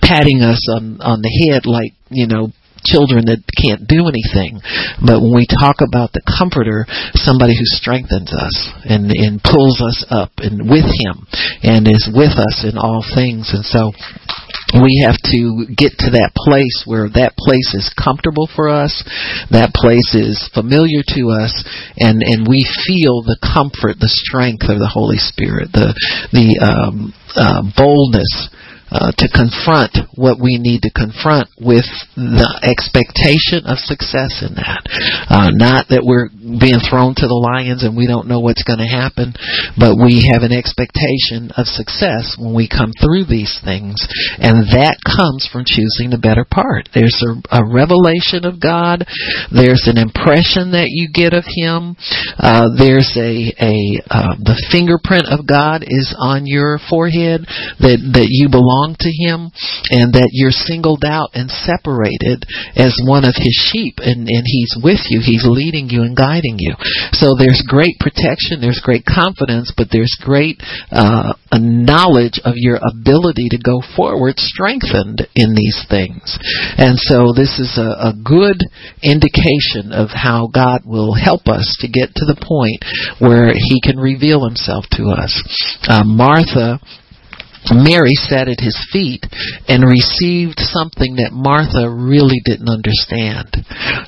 S1: patting us on on the head like you know children that can't do anything. But when we talk about the comforter, somebody who strengthens us and, and pulls us up and with him and is with us in all things. And so we have to get to that place where that place is comfortable for us, that place is familiar to us, and and we feel the comfort, the strength of the Holy Spirit, the the um, uh, boldness uh, to confront what we need to confront with the expectation of success in that. Uh, not that we're being thrown to the lions and we don't know what's going to happen, but we have an expectation of success when we come through these things, and that comes from choosing the better part. There's a, a revelation of God. There's an impression that you get of Him. Uh, there's a a uh, the fingerprint of God is on your forehead that that you belong belong to Him and that you're singled out and separated as one of His sheep and, and He's with you. He's leading you and guiding you. So there's great protection, there's great confidence, but there's great uh, knowledge of your ability to go forward strengthened in these things. And so this is a, a good indication of how God will help us to get to the point where He can reveal Himself to us. Uh, Martha Mary sat at his feet and received something that Martha really didn't understand.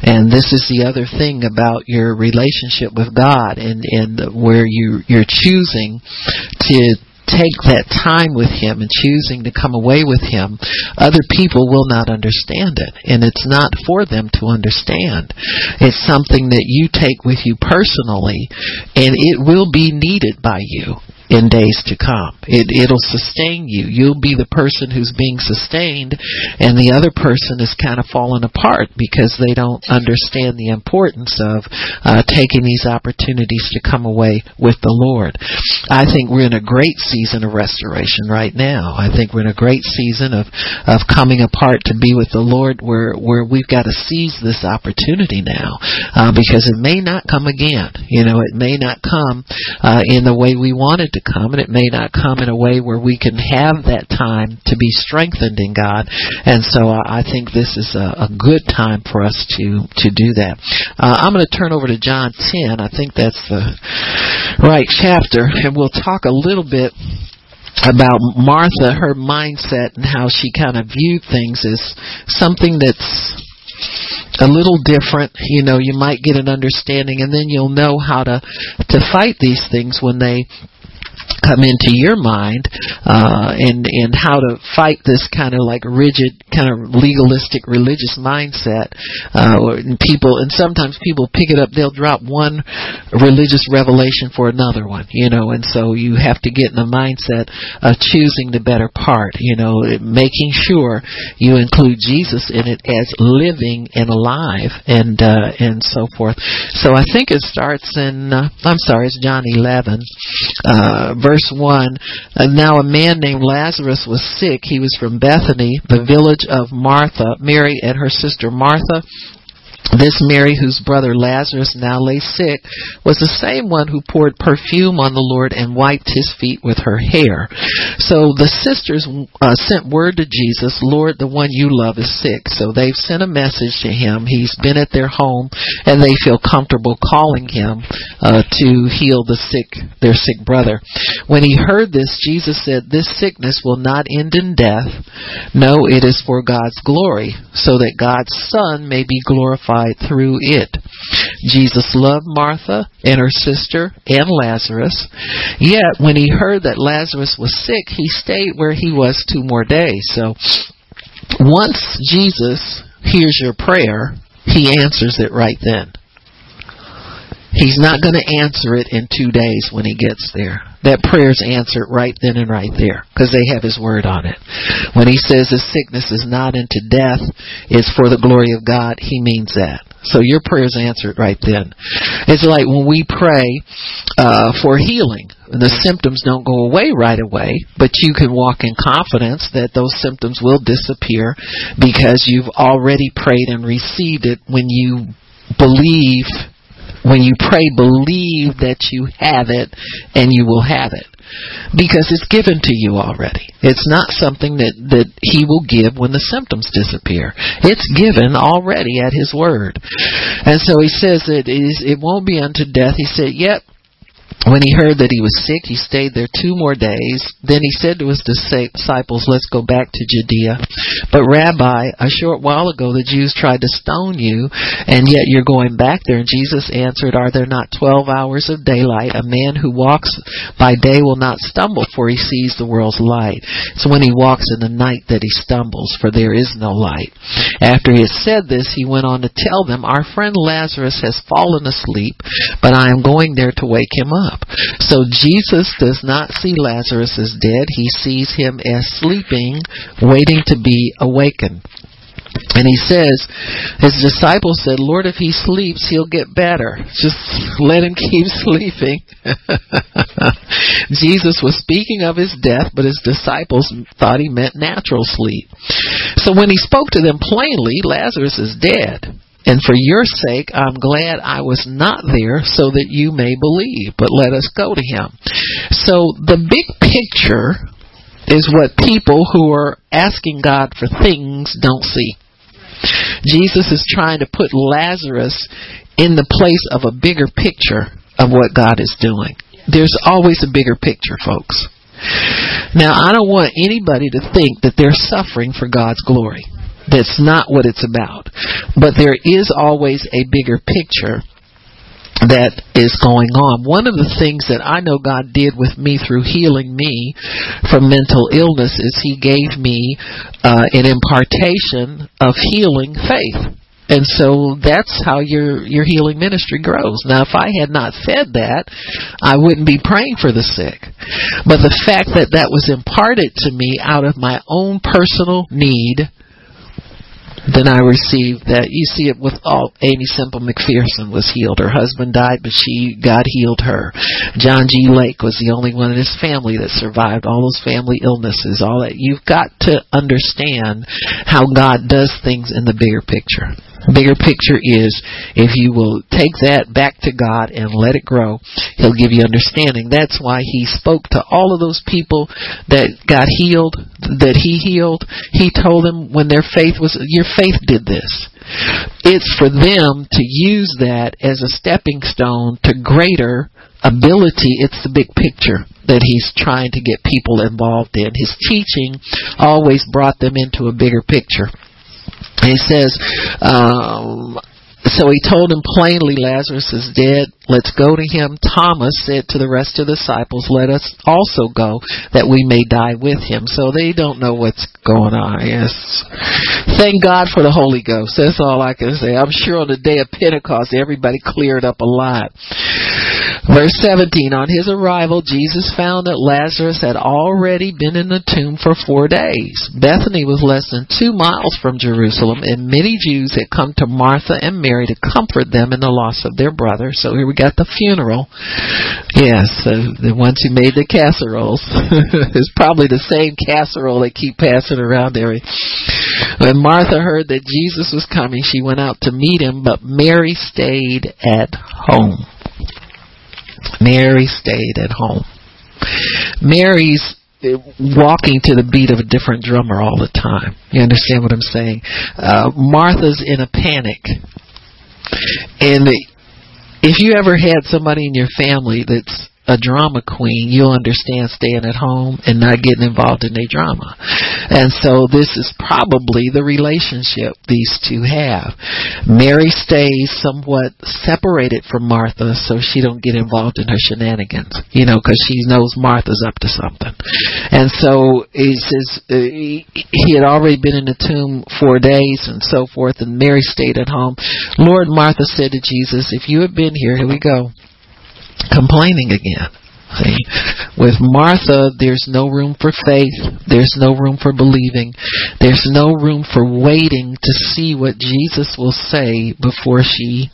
S1: And this is the other thing about your relationship with God and, and where you, you're choosing to take that time with him and choosing to come away with him, other people will not understand it. And it's not for them to understand. It's something that you take with you personally and it will be needed by you in days to come. It, it'll sustain you. You'll be the person who's being sustained, and the other person is kind of falling apart because they don't understand the importance of uh, taking these opportunities to come away with the Lord. I think we're in a great season of restoration right now. I think we're in a great season of, of coming apart to be with the Lord where, where we've got to seize this opportunity now uh, because it may not come again. You know, it may not come uh, in the way we want it to come, and it may not come in a way where we can have that time to be strengthened in God. And so I, think this is a, a, good time for us to to do that. Uh, I'm going to turn over to John 10. I think that's the right chapter, and we'll talk a little bit about Martha, her mindset, and how she kind of viewed things as something that's a little different. You know, you might get an understanding, and then you'll know how to to fight these things when they come into your mind uh, and and how to fight this kind of like rigid kind of legalistic religious mindset uh, and people and sometimes people pick it up they'll drop one religious revelation for another one you know and so you have to get in the mindset of choosing the better part you know making sure you include Jesus in it as living and alive and uh, and so forth. So I think it starts in uh, I'm sorry it's John 11 uh, verse 1 and now a man named Lazarus was sick. He was from Bethany the village of Martha Mary and her sister Martha this Mary, whose brother Lazarus now lay sick, was the same one who poured perfume on the Lord and wiped his feet with her hair. So the sisters uh, sent word to Jesus, Lord, the one you love is sick. So they've sent a message to him. He's been at their home, and they feel comfortable calling him uh, to heal the sick, their sick brother. When he heard this, Jesus said, This sickness will not end in death. No, it is for God's glory, so that God's Son may be glorified through it. Jesus loved Martha and her sister and Lazarus. Yet, when he heard that Lazarus was sick, he stayed where he was two more days. So, once Jesus hears your prayer, he answers it right then. He's not going to answer it in two days when he gets there. That prayer's answered right then and right there because they have his word on it. When he says the sickness is not into death, it's for the glory of God, he means that. So your prayer is answered right then. It's like when we pray uh, for healing. The symptoms don't go away right away, but you can walk in confidence that those symptoms will disappear because you've already prayed and received it when you believe when you pray, believe that you have it and you will have it. Because it's given to you already. It's not something that, that He will give when the symptoms disappear. It's given already at His Word. And so He says that it, is, it won't be unto death. He said, Yep, when he heard that he was sick, he stayed there two more days. Then he said to his disciples, Let's go back to Judea. But, Rabbi, a short while ago the Jews tried to stone you, and yet you're going back there. And Jesus answered, Are there not twelve hours of daylight? A man who walks by day will not stumble, for he sees the world's light. So when he walks in the night that he stumbles, for there is no light. After he had said this, he went on to tell them, Our friend Lazarus has fallen asleep, but I am going there to wake him up up. So Jesus does not see Lazarus as dead. He sees him as sleeping, waiting to be awakened. And he says, his disciples said, Lord, if he sleeps, he'll get better. Just let him keep sleeping. Jesus was speaking of his death, but his disciples thought he meant natural sleep. So when he spoke to them plainly, Lazarus is dead. And for your sake, I'm glad I was not there so that you may believe. But let us go to him. So the big picture is what people who are asking God for things don't see. Jesus is trying to put Lazarus in the place of a bigger picture of what God is doing. There's always a bigger picture, folks. Now, I don't want anybody to think that they're suffering for God's glory. That's not what it's about. But there is always a bigger picture that is going on. One of the things that I know God did with me through healing me from mental illness is He gave me uh, an impartation of healing faith. And so that's how your your healing ministry grows. Now, if I had not fed that, I wouldn't be praying for the sick. But the fact that that was imparted to me out of my own personal need then I received that. You see it with all. Aimee Semple McPherson was healed. Her husband died, but she God healed her. John G. Lake was the only one in his family that survived all those family illnesses. All that you've got to understand how God does things in the bigger picture bigger picture is if you will take that back to God and let it grow, He'll give you understanding. That's why He spoke to all of those people that got healed, that He healed. He told them when their faith was, your faith did this. It's for them to use that as a stepping stone to greater ability. It's the big picture that he's trying to get people involved in. His teaching always brought them into a bigger picture. He says, um, so he told him plainly, Lazarus is dead. Let's go to him. Thomas said to the rest of the disciples, let us also go that we may die with him. So they don't know what's going on. Yes. Thank God for the Holy Ghost. That's all I can say. I'm sure on the day of Pentecost, everybody cleared up a lot. Verse 17, on his arrival, Jesus found that Lazarus had already been in the tomb for four days. Bethany was less than two miles from Jerusalem, and many Jews had come to Martha and Mary to comfort them in the loss of their brother. So here we got the funeral. Yes, the ones who made the casseroles. it's probably the same casserole they keep passing around there. When Martha heard that Jesus was coming, she went out to meet him, but Mary stayed at home. Mary stayed at home. Mary's walking to the beat of a different drummer all the time. You understand what I'm saying? Uh, Martha's in a panic. And if you ever had somebody in your family that's a drama queen, you'll understand staying at home and not getting involved in their drama. And so this is probably the relationship these two have. Mary stays somewhat separated from Martha so she don't get involved in her shenanigans, you know, because she knows Martha's up to something. And so he says uh, he had already been in the tomb four days and so forth, and Mary stayed at home. Lord Martha said to Jesus, if you had been here, here we go complaining again. See, with Martha, there's no room for faith. There's no room for believing. There's no room for waiting to see what Jesus will say before she.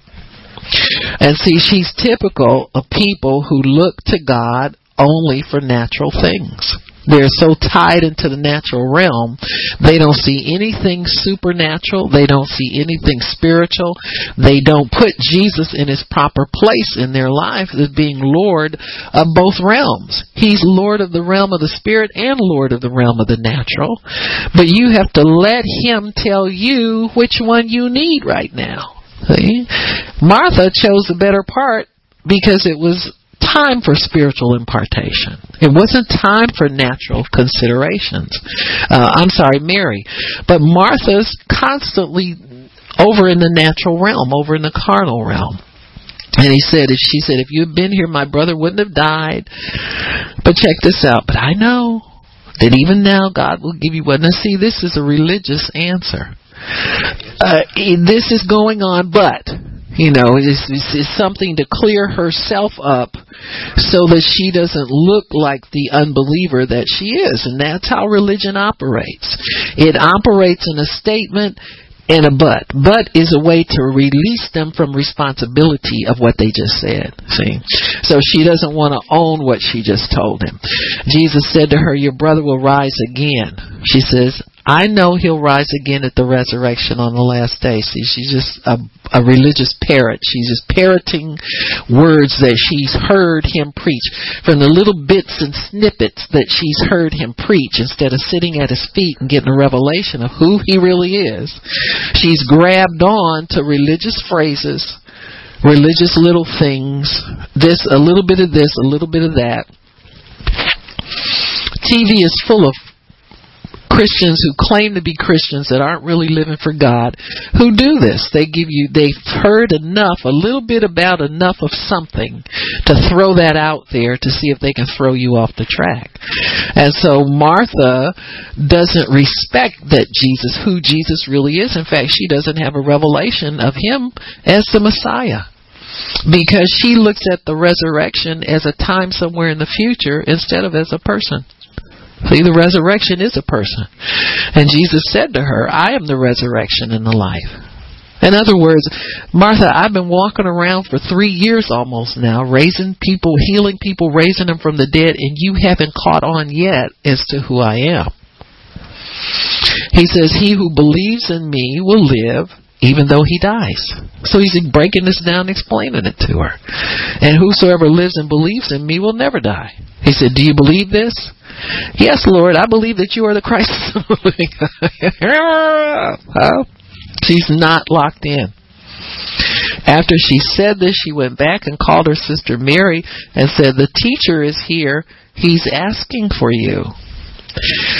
S1: And see, she's typical of people who look to God only for natural things. They're so tied into the natural realm, they don't see anything supernatural. They don't see anything spiritual. They don't put Jesus in his proper place in their life as being Lord of both realms. He's Lord of the realm of the spirit and Lord of the realm of the natural. But you have to let him tell you which one you need right now. See? Martha chose the better part because it was time for spiritual impartation. It wasn't time for natural considerations. Uh, I'm sorry, Mary. But Martha's constantly over in the natural realm, over in the carnal realm. And he said, if she said, if you had been here, my brother wouldn't have died. But check this out. But I know that even now God will give you what. Now see, this is a religious answer. Uh, this is going on, but you know, it's, it's, something to clear herself up so that she doesn't look like the unbeliever that she is. And that's how religion operates. It operates in a statement and a but. But is a way to release them from responsibility of what they just said. See? So she doesn't want to own what she just told him. Jesus said to her, Your brother will rise again. She says, I know he'll rise again at the resurrection on the last day. See, she's just a, a religious parrot. She's just parroting words that she's heard him preach from the little bits and snippets that she's heard him preach instead of sitting at his feet and getting a revelation of who he really is. She's grabbed on to religious phrases, religious little things, this, a little bit of this, a little bit of that. TV is full of Christians who claim to be Christians that aren't really living for God who do this. They give you, they've heard enough, a little bit about enough of something to throw that out there to see if they can throw you off the track. And so Martha doesn't respect that Jesus, who Jesus really is. In fact, she doesn't have a revelation of him as the Messiah because she looks at the resurrection as a time somewhere in the future instead of as a person. See, the resurrection is a person. And Jesus said to her, I am the resurrection and the life. In other words, Martha, I've been walking around for three years almost now, raising people, healing people, raising them from the dead, and you haven't caught on yet as to who I am. He says, He who believes in me will live even though he dies. So he's breaking this down, explaining it to her. And whosoever lives and believes in me will never die. He said, Do you believe this? Yes, Lord, I believe that you are the Christ. She's not locked in. After she said this, she went back and called her sister Mary and said, The teacher is here. He's asking for you.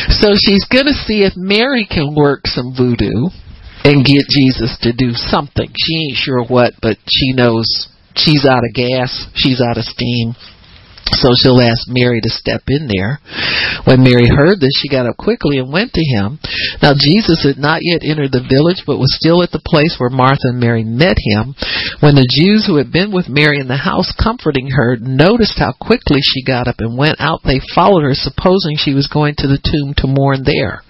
S1: So she's going to see if Mary can work some voodoo and get Jesus to do something. She ain't sure what, but she knows she's out of gas, she's out of steam. So she'll ask Mary to step in there. When Mary heard this, she got up quickly and went to him. Now Jesus had not yet entered the village, but was still at the place where Martha and Mary met him. When the Jews who had been with Mary in the house comforting her noticed how quickly she got up and went out, they followed her, supposing she was going to the tomb to mourn there.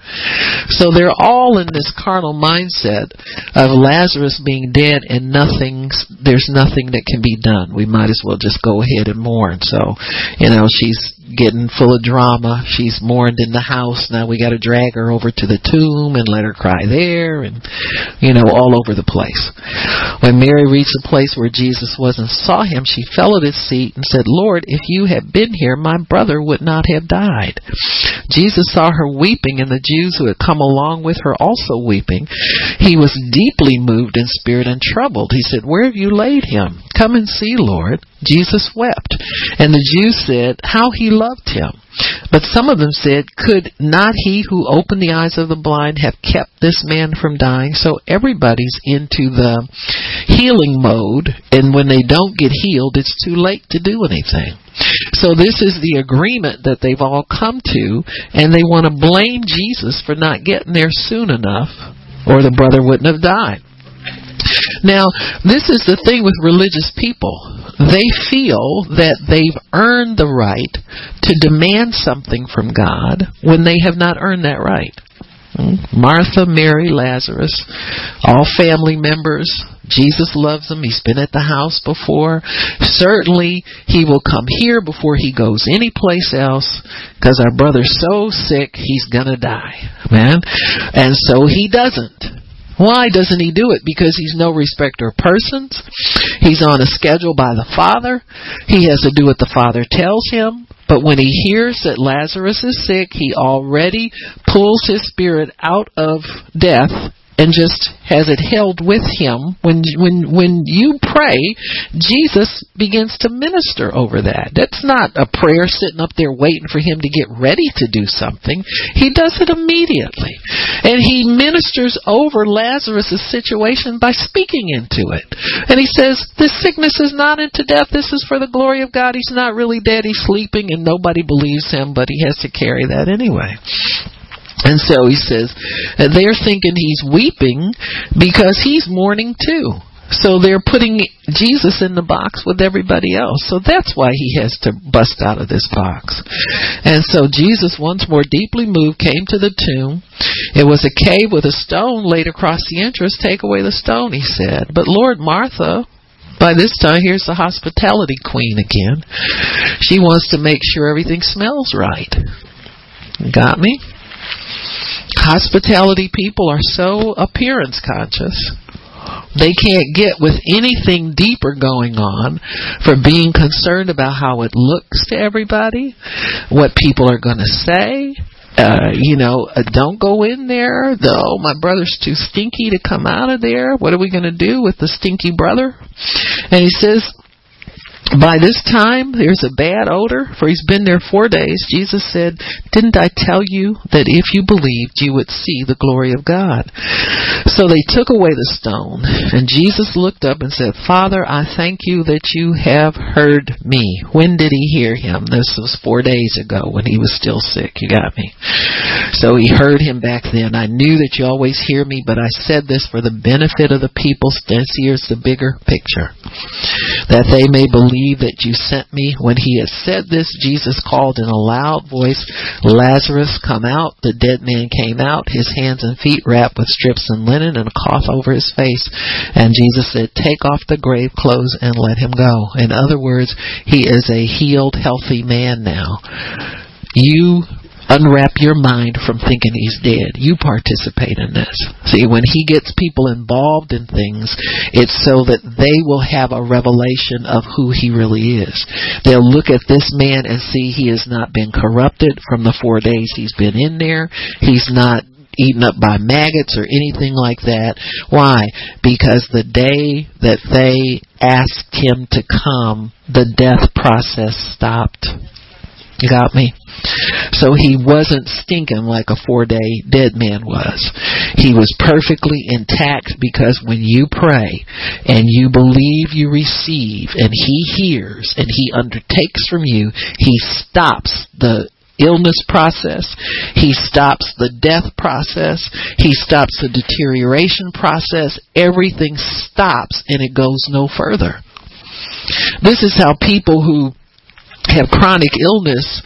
S1: So they're all in this carnal mindset of Lazarus being dead and nothing, there's nothing that can be done. We might as well just go ahead and mourn. So, you know, she's getting full of drama. She's mourned in the house. Now we got to drag her over to the tomb and let her cry there and, you know, all over the place. When Mary reached the place where Jesus was and saw him, she fell at his feet and said, Lord, if you had been here, my brother would not have died. Jesus saw her weeping and the Jews who had come along with her also weeping. He was deeply moved in spirit and troubled. He said, Where have you laid him? Come and see, Lord. Jesus wept. And the Jews said, How he loved him. But some of them said, Could not he who opened the eyes of the blind have kept this man from dying? So everybody's into the healing mode, and when they don't get healed, it's too late to do anything. So this is the agreement that they've all come to, and they want to blame Jesus for not getting there soon enough, or the brother wouldn't have died. Now, this is the thing with religious people. They feel that they've earned the right to demand something from God when they have not earned that right. Hmm? Martha, Mary, Lazarus, all family members. Jesus loves them. He's been at the house before. Certainly, he will come here before he goes anyplace else because our brother's so sick, he's going to die. Man. And so he doesn't. Why doesn't he do it? Because he's no respecter of persons. He's on a schedule by the Father. He has to do what the Father tells him. But when he hears that Lazarus is sick, he already pulls his spirit out of death and just has it held with him. When when when you pray jesus begins to minister over that. That's not a prayer sitting up there waiting for him to get ready to do something. He does it immediately. And he ministers over lazarus' situation by speaking into it. And he says this sickness is not into death. This is for the glory of god. He's not really dead. He's sleeping and nobody believes him but he has to carry that anyway and so he says, they're thinking he's weeping because he's mourning too. So they're putting Jesus in the box with everybody else. So that's why he has to bust out of this box. And so Jesus, once more deeply moved, came to the tomb. It was a cave with a stone laid across the entrance. Take away the stone, he said. But Lord Martha, by this time, here's the hospitality queen again. She wants to make sure everything smells right. Got me? Hospitality people are so appearance conscious. They can't get with anything deeper going on for being concerned about how it looks to everybody, what people are going to say. Uh, you know, uh, don't go in there. Though my brother's too stinky to come out of there. What are we going to do with the stinky brother? And he says, by this time, there's a bad odor, for he's been there four days. Jesus said, Didn't I tell you that if you believed, you would see the glory of God? So they took away the stone, and Jesus looked up and said, Father, I thank you that you have heard me. When did he hear him? This was four days ago when he was still sick. You got me. So he heard him back then. I knew that you always hear me, but I said this for the benefit of the people. This here's the bigger picture. That they may believe believe that you sent me. When he had said this, Jesus called in a loud voice, Lazarus, come out. The dead man came out, his hands and feet wrapped with strips and linen and a cloth over his face. And Jesus said, take off the grave clothes and let him go. In other words, he is a healed, healthy man now. You unwrap your mind from thinking he's dead. You participate in this. See, when he gets people involved in things, it's so that they will have a revelation of who he really is. They'll look at this man and see he has not been corrupted from the four days he's been in there. He's not eaten up by maggots or anything like that. Why? Because the day that they asked him to come, the death process stopped. You got me? So he wasn't stinking like a four day dead man was. He was perfectly intact because when you pray and you believe you receive and he hears and he undertakes from you, he stops the illness process. He stops the death process. He stops the deterioration process. Everything stops and it goes no further. This is how people who have chronic illness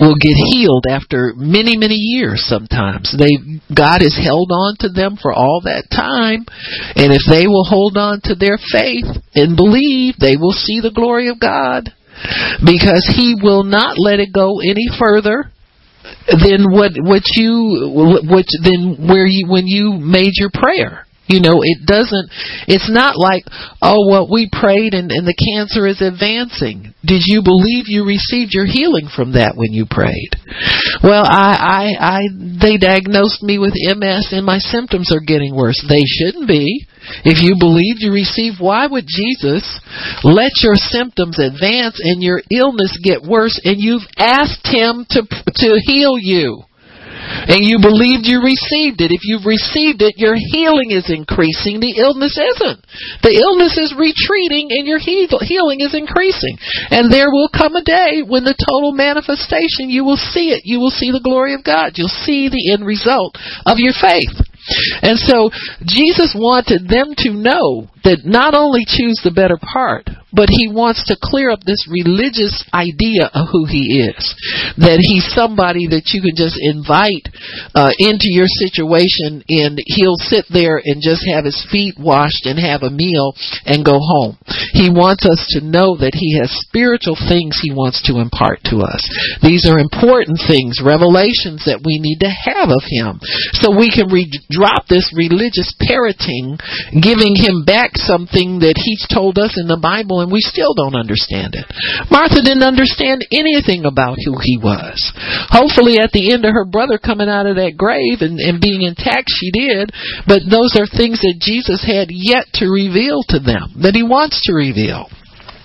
S1: will get healed after many many years sometimes. They god has held on to them for all that time and if they will hold on to their faith and believe they will see the glory of god because he will not let it go any further than what what you what then where you when you made your prayer you know, it doesn't, it's not like, oh, well, we prayed and, and the cancer is advancing. Did you believe you received your healing from that when you prayed? Well, I, I, I, they diagnosed me with MS and my symptoms are getting worse. They shouldn't be. If you believed you received, why would Jesus let your symptoms advance and your illness get worse and you've asked him to, to heal you? And you believed you received it. If you've received it, your healing is increasing. The illness isn't. The illness is retreating and your healing is increasing. And there will come a day when the total manifestation, you will see it. You will see the glory of God. You'll see the end result of your faith. And so Jesus wanted them to know that not only choose the better part, but he wants to clear up this religious idea of who he is. That he's somebody that you can just invite uh, into your situation and he'll sit there and just have his feet washed and have a meal and go home. He wants us to know that he has spiritual things he wants to impart to us. These are important things, revelations that we need to have of him. So we can re- drop this religious parroting, giving him back something that he's told us in the Bible and we still don't understand it. Martha didn't understand anything about who he was. Hopefully, at the end of her brother coming out of that grave and, and being intact, she did. But those are things that Jesus had yet to reveal to them, that he wants to reveal.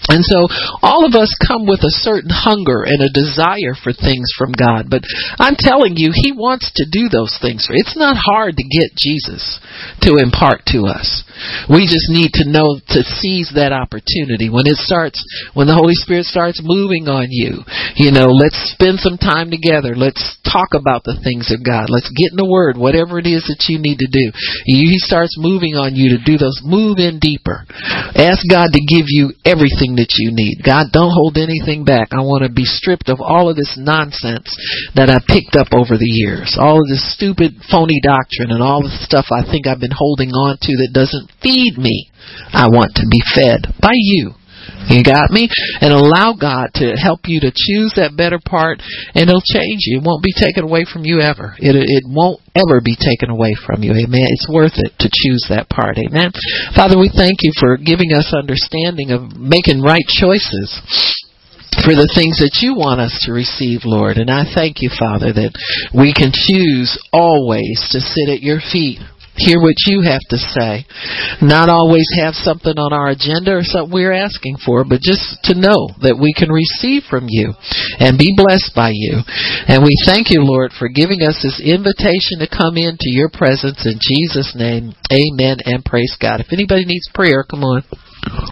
S1: And so all of us come with a certain hunger and a desire for things from God. But I'm telling you, He wants to do those things. It's not hard to get Jesus to impart to us. We just need to know to seize that opportunity. When it starts, when the Holy Spirit starts moving on you, you know, let's spend some time together. Let's talk about the things of God. Let's get in the Word, whatever it is that you need to do. He starts moving on you to do those. Move in deeper. Ask God to give you everything that you need. God, don't hold anything back. I want to be stripped of all of this nonsense that I picked up over the years. All of this stupid, phony doctrine and all the stuff I think I've been holding on to that doesn't feed me. I want to be fed by you. You got me? And allow God to help you to choose that better part, and it'll change you. It won't be taken away from you ever. It it won't ever be taken away from you. Amen. It's worth it to choose that part. Amen. Father, we thank you for giving us understanding of making right choices for the things that you want us to receive, Lord. And I thank you, Father, that we can choose always to sit at your feet hear what you have to say. Not always have something on our agenda or something we're asking for, but just to know that we can receive from you and be blessed by you. And we thank you, Lord, for giving us this invitation to come into your presence in Jesus' name. Amen and praise God. If anybody needs prayer, come on.